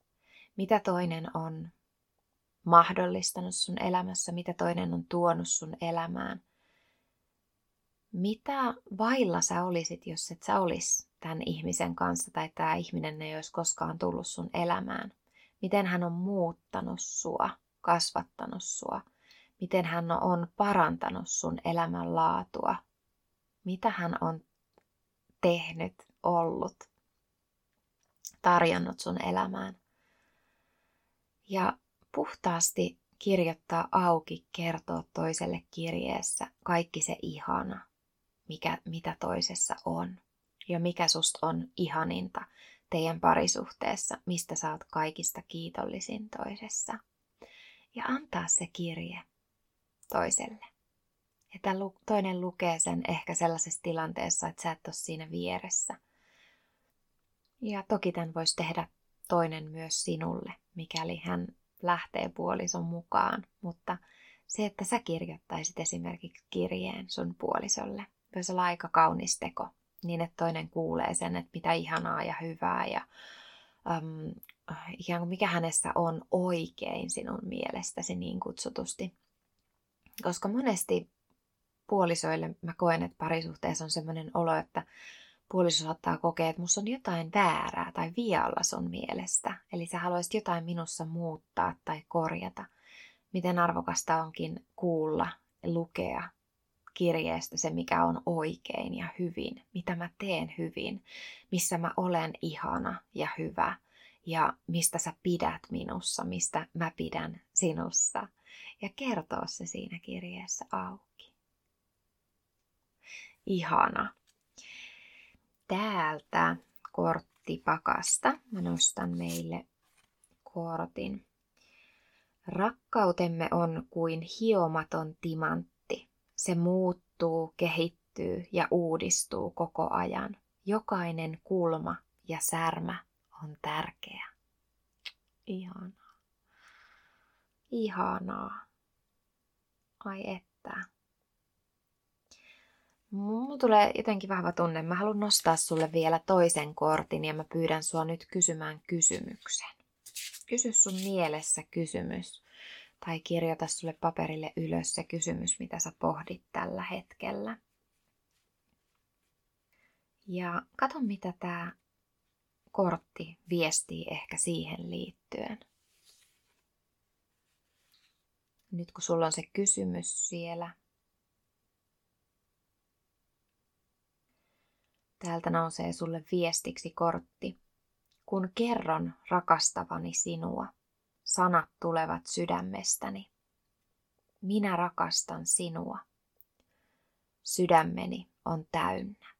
Mitä toinen on mahdollistanut sun elämässä, mitä toinen on tuonut sun elämään. Mitä vailla sä olisit, jos et sä olis tämän ihmisen kanssa tai tämä ihminen ei olisi koskaan tullut sun elämään? Miten hän on muuttanut sua, kasvattanut sua? Miten hän on parantanut sun elämänlaatua? Mitä hän on tehnyt, ollut, tarjonnut sun elämään? Ja puhtaasti kirjoittaa auki, kertoa toiselle kirjeessä kaikki se ihana, mikä, mitä toisessa on. Ja mikä susta on ihaninta teidän parisuhteessa, mistä sä oot kaikista kiitollisin toisessa. Ja antaa se kirje toiselle. Että toinen lukee sen ehkä sellaisessa tilanteessa, että sä et ole siinä vieressä. Ja toki tämän voisi tehdä toinen myös sinulle, mikäli hän lähtee puolison mukaan, mutta se, että sä kirjoittaisit esimerkiksi kirjeen sun puolisolle, voisi olla aika kaunis teko, niin että toinen kuulee sen, että mitä ihanaa ja hyvää ja um, ikään kuin mikä hänestä on oikein sinun mielestäsi niin kutsutusti. Koska monesti puolisoille mä koen, että parisuhteessa on sellainen olo, että puoliso saattaa kokea, että musta on jotain väärää tai vialla sun mielestä. Eli sä haluaisit jotain minussa muuttaa tai korjata. Miten arvokasta onkin kuulla lukea kirjeestä se, mikä on oikein ja hyvin, mitä mä teen hyvin, missä mä olen ihana ja hyvä ja mistä sä pidät minussa, mistä mä pidän sinussa. Ja kertoa se siinä kirjeessä auki. Ihana täältä korttipakasta. Mä nostan meille kortin. Rakkautemme on kuin hiomaton timantti. Se muuttuu, kehittyy ja uudistuu koko ajan. Jokainen kulma ja särmä on tärkeä. Ihanaa. Ihanaa. Ai että. Mulla tulee jotenkin vahva tunne. Mä haluan nostaa sulle vielä toisen kortin ja mä pyydän sua nyt kysymään kysymyksen. Kysy sun mielessä kysymys tai kirjoita sulle paperille ylös se kysymys, mitä sä pohdit tällä hetkellä. Ja kato, mitä tämä kortti viestii ehkä siihen liittyen. Nyt kun sulla on se kysymys siellä, Täältä nousee sulle viestiksi kortti. Kun kerron rakastavani sinua, sanat tulevat sydämestäni. Minä rakastan sinua. Sydämeni on täynnä.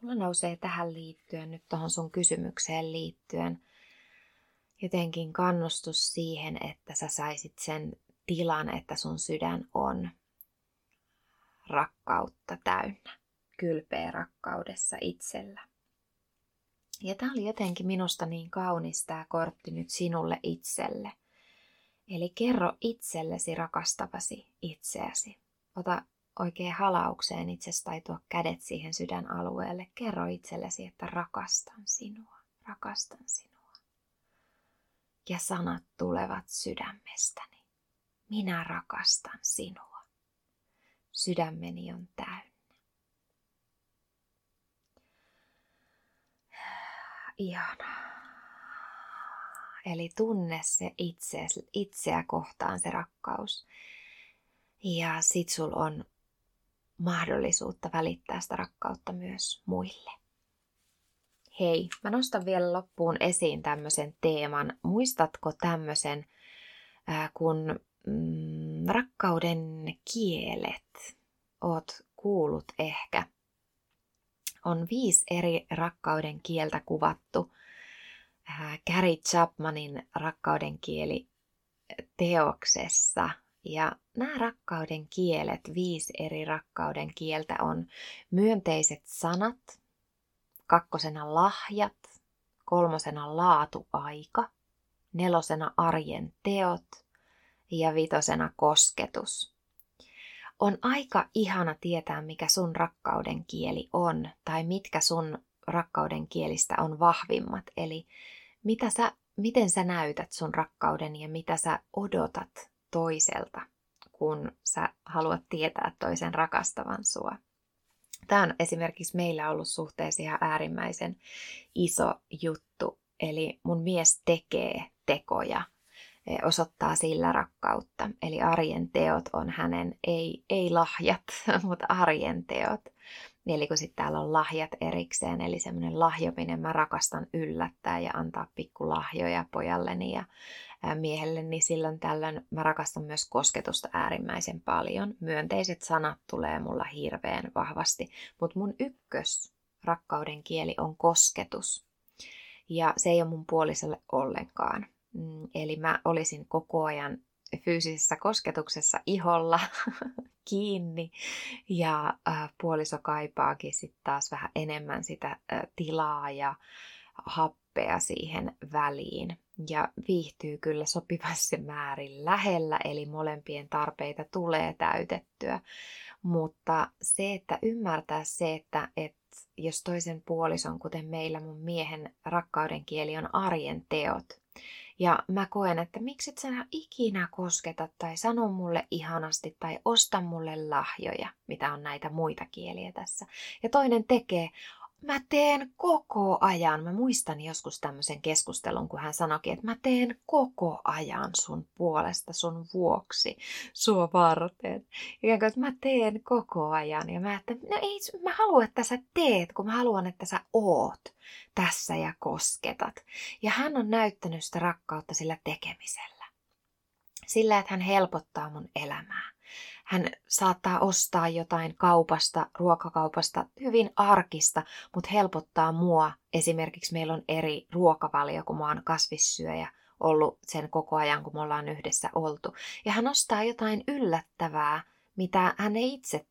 Mulla nousee tähän liittyen, nyt tuohon sun kysymykseen liittyen, jotenkin kannustus siihen, että sä saisit sen tilan, että sun sydän on rakkautta täynnä kylpeä rakkaudessa itsellä. Ja tämä oli jotenkin minusta niin kaunis tämä kortti nyt sinulle itselle. Eli kerro itsellesi rakastavasi itseäsi. Ota oikein halaukseen itsestä tai tuo kädet siihen sydänalueelle. Kerro itsellesi, että rakastan sinua, rakastan sinua. Ja sanat tulevat sydämestäni. Minä rakastan sinua. Sydämeni on täynnä. Ihana. Eli tunne se itse, itseä kohtaan se rakkaus. Ja sit sul on mahdollisuutta välittää sitä rakkautta myös muille. Hei, mä nostan vielä loppuun esiin tämmöisen teeman. Muistatko tämmöisen, kun mm, rakkauden kielet oot kuullut ehkä – on viisi eri rakkauden kieltä kuvattu Gary Chapmanin rakkauden kieli teoksessa. Ja nämä rakkauden kielet, viisi eri rakkauden kieltä on myönteiset sanat, kakkosena lahjat, kolmosena laatuaika, nelosena arjen teot ja vitosena kosketus. On aika ihana tietää, mikä sun rakkauden kieli on tai mitkä sun rakkauden kielistä on vahvimmat. Eli mitä sä, miten sä näytät sun rakkauden ja mitä sä odotat toiselta, kun sä haluat tietää toisen rakastavan sua. Tämä on esimerkiksi meillä ollut suhteessa ihan äärimmäisen iso juttu. Eli mun mies tekee tekoja, e, osoittaa sillä rakkautta. Eli arjen teot on hänen, ei, ei lahjat, mutta arjen teot. Eli kun sitten täällä on lahjat erikseen, eli semmoinen lahjominen, mä rakastan yllättää ja antaa pikkulahjoja pojalleni ja miehelle, niin silloin tällöin mä rakastan myös kosketusta äärimmäisen paljon. Myönteiset sanat tulee mulla hirveän vahvasti, mutta mun ykkös rakkauden kieli on kosketus. Ja se ei ole mun puolisolle ollenkaan. Mm, eli mä olisin koko ajan fyysisessä kosketuksessa iholla kiinni ja äh, puoliso kaipaakin sitten taas vähän enemmän sitä äh, tilaa ja happea siihen väliin ja viihtyy kyllä sopivassa määrin lähellä, eli molempien tarpeita tulee täytettyä. Mutta se, että ymmärtää se, että, että jos toisen puolison, kuten meillä mun miehen rakkauden kieli on arjen teot, ja mä koen, että miksi et sä ikinä kosketa tai sano mulle ihanasti tai osta mulle lahjoja, mitä on näitä muita kieliä tässä. Ja toinen tekee, mä teen koko ajan. Mä muistan joskus tämmöisen keskustelun, kun hän sanoikin, että mä teen koko ajan sun puolesta, sun vuoksi, sua varten. Ikään kuin, että mä teen koko ajan. Ja mä että no ei, mä haluan, että sä teet, kun mä haluan, että sä oot tässä ja kosketat. Ja hän on näyttänyt sitä rakkautta sillä tekemisellä. Sillä, että hän helpottaa mun elämää saattaa ostaa jotain kaupasta, ruokakaupasta, hyvin arkista, mutta helpottaa mua. Esimerkiksi meillä on eri ruokavalio, kun mä oon kasvissyöjä ollut sen koko ajan, kun me ollaan yhdessä oltu. Ja hän ostaa jotain yllättävää, mitä hän ei itse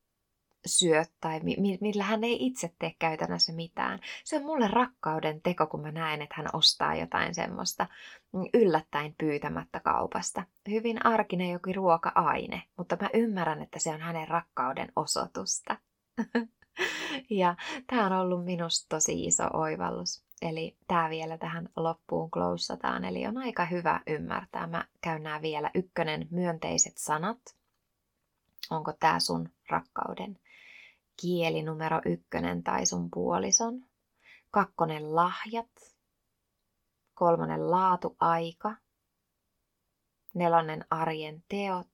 syö tai millä hän ei itse tee käytännössä mitään. Se on mulle rakkauden teko, kun mä näen, että hän ostaa jotain semmoista mm, yllättäen pyytämättä kaupasta. Hyvin arkinen jokin ruoka-aine, mutta mä ymmärrän, että se on hänen rakkauden osoitusta. ja tämä on ollut minusta tosi iso oivallus. Eli tämä vielä tähän loppuun kloussataan, eli on aika hyvä ymmärtää. Mä käyn nämä vielä. Ykkönen, myönteiset sanat. Onko tämä sun rakkauden kieli numero ykkönen tai sun puolison. Kakkonen lahjat. Kolmonen laatuaika. Nelonen arjen teot.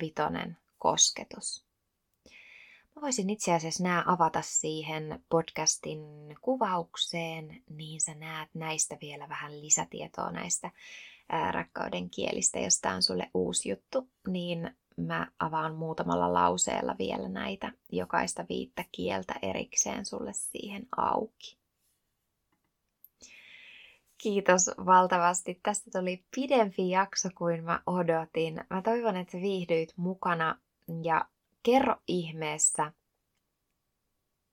Vitonen kosketus. Mä voisin itse asiassa nämä avata siihen podcastin kuvaukseen, niin sä näet näistä vielä vähän lisätietoa näistä rakkauden kielistä, jos tämä on sulle uusi juttu, niin mä avaan muutamalla lauseella vielä näitä jokaista viittä kieltä erikseen sulle siihen auki. Kiitos valtavasti. Tästä tuli pidempi jakso kuin mä odotin. Mä toivon, että viihdyit mukana ja kerro ihmeessä,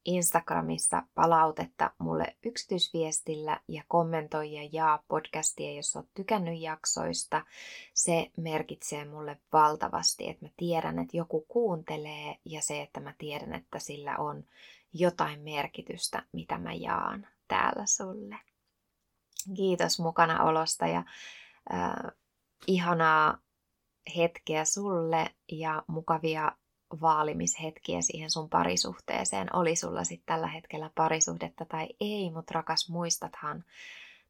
Instagramissa palautetta mulle yksityisviestillä ja kommentoi ja jaa podcastia, jos oot tykännyt jaksoista. Se merkitsee mulle valtavasti, että mä tiedän, että joku kuuntelee ja se, että mä tiedän, että sillä on jotain merkitystä, mitä mä jaan täällä sulle. Kiitos mukana olosta ja äh, ihanaa hetkeä sulle ja mukavia vaalimishetkiä siihen sun parisuhteeseen. Oli sulla sitten tällä hetkellä parisuhdetta tai ei, mutta rakas muistathan,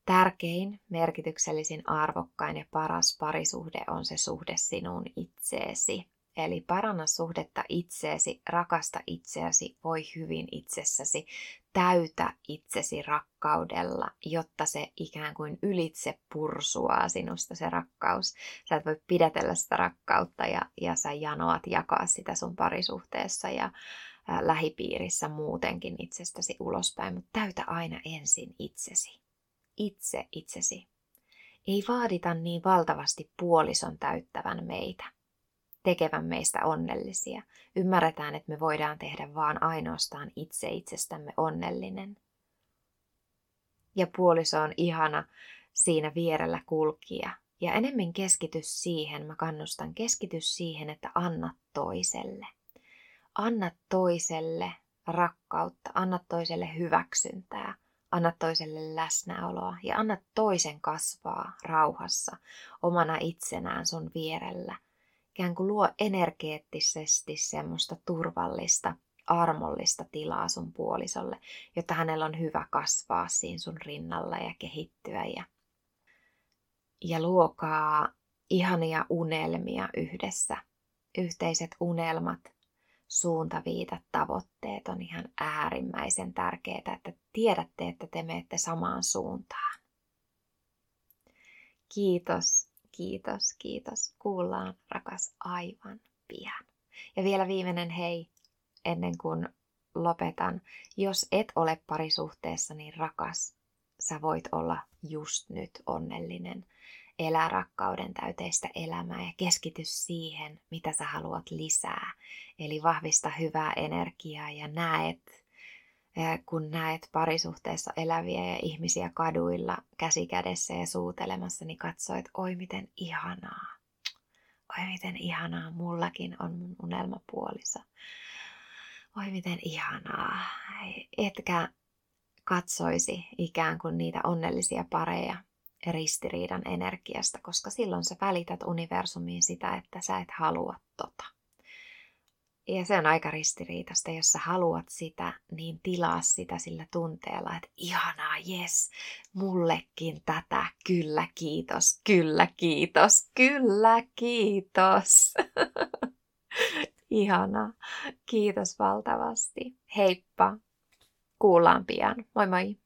tärkein, merkityksellisin, arvokkain ja paras parisuhde on se suhde sinuun itseesi. Eli paranna suhdetta itseesi, rakasta itseäsi, voi hyvin itsessäsi, täytä itsesi rakkaudella, jotta se ikään kuin ylitse pursuaa sinusta se rakkaus. Sä et voi pidätellä sitä rakkautta ja, ja sä janoat jakaa sitä sun parisuhteessa ja ä, lähipiirissä muutenkin itsestäsi ulospäin, mutta täytä aina ensin itsesi. Itse itsesi. Ei vaadita niin valtavasti puolison täyttävän meitä tekevän meistä onnellisia. Ymmärretään, että me voidaan tehdä vaan ainoastaan itse itsestämme onnellinen. Ja puoliso on ihana siinä vierellä kulkija. Ja enemmän keskitys siihen, mä kannustan keskitys siihen, että anna toiselle. Anna toiselle rakkautta, anna toiselle hyväksyntää, anna toiselle läsnäoloa ja anna toisen kasvaa rauhassa omana itsenään sun vierellä ikään kuin luo energeettisesti semmoista turvallista, armollista tilaa sun puolisolle, jotta hänellä on hyvä kasvaa siinä sun rinnalla ja kehittyä ja, ja luokaa ihania unelmia yhdessä. Yhteiset unelmat, suuntaviitat, tavoitteet on ihan äärimmäisen tärkeää, että tiedätte, että te menette samaan suuntaan. Kiitos Kiitos, kiitos. Kuullaan, rakas, aivan pian. Ja vielä viimeinen hei, ennen kuin lopetan. Jos et ole parisuhteessa, niin rakas, sä voit olla just nyt onnellinen. Elää rakkauden täyteistä elämää ja keskity siihen, mitä sä haluat lisää. Eli vahvista hyvää energiaa ja näet kun näet parisuhteessa eläviä ja ihmisiä kaduilla käsikädessä ja suutelemassa, niin katsoit, oi miten ihanaa. Oi miten ihanaa, mullakin on mun unelmapuoliso. Oi miten ihanaa. Etkä katsoisi ikään kuin niitä onnellisia pareja ristiriidan energiasta, koska silloin sä välität universumiin sitä, että sä et halua tota. Ja se on aika ristiriitasta, jos sä haluat sitä, niin tilaa sitä sillä tunteella, että ihanaa, yes, mullekin tätä, kyllä kiitos, kyllä kiitos, kyllä kiitos. ihanaa, kiitos valtavasti. Heippa, kuullaan pian. Moi moi!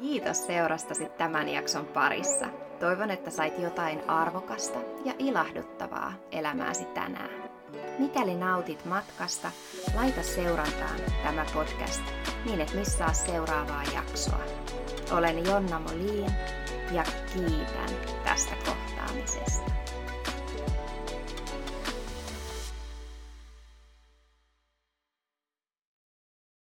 Kiitos seurastasi tämän jakson parissa. Toivon, että sait jotain arvokasta ja ilahduttavaa elämääsi tänään. Mikäli nautit matkasta, laita seurantaan tämä podcast niin, et missaa seuraavaa jaksoa. Olen Jonna Molin ja kiitän tästä kohtaamisesta.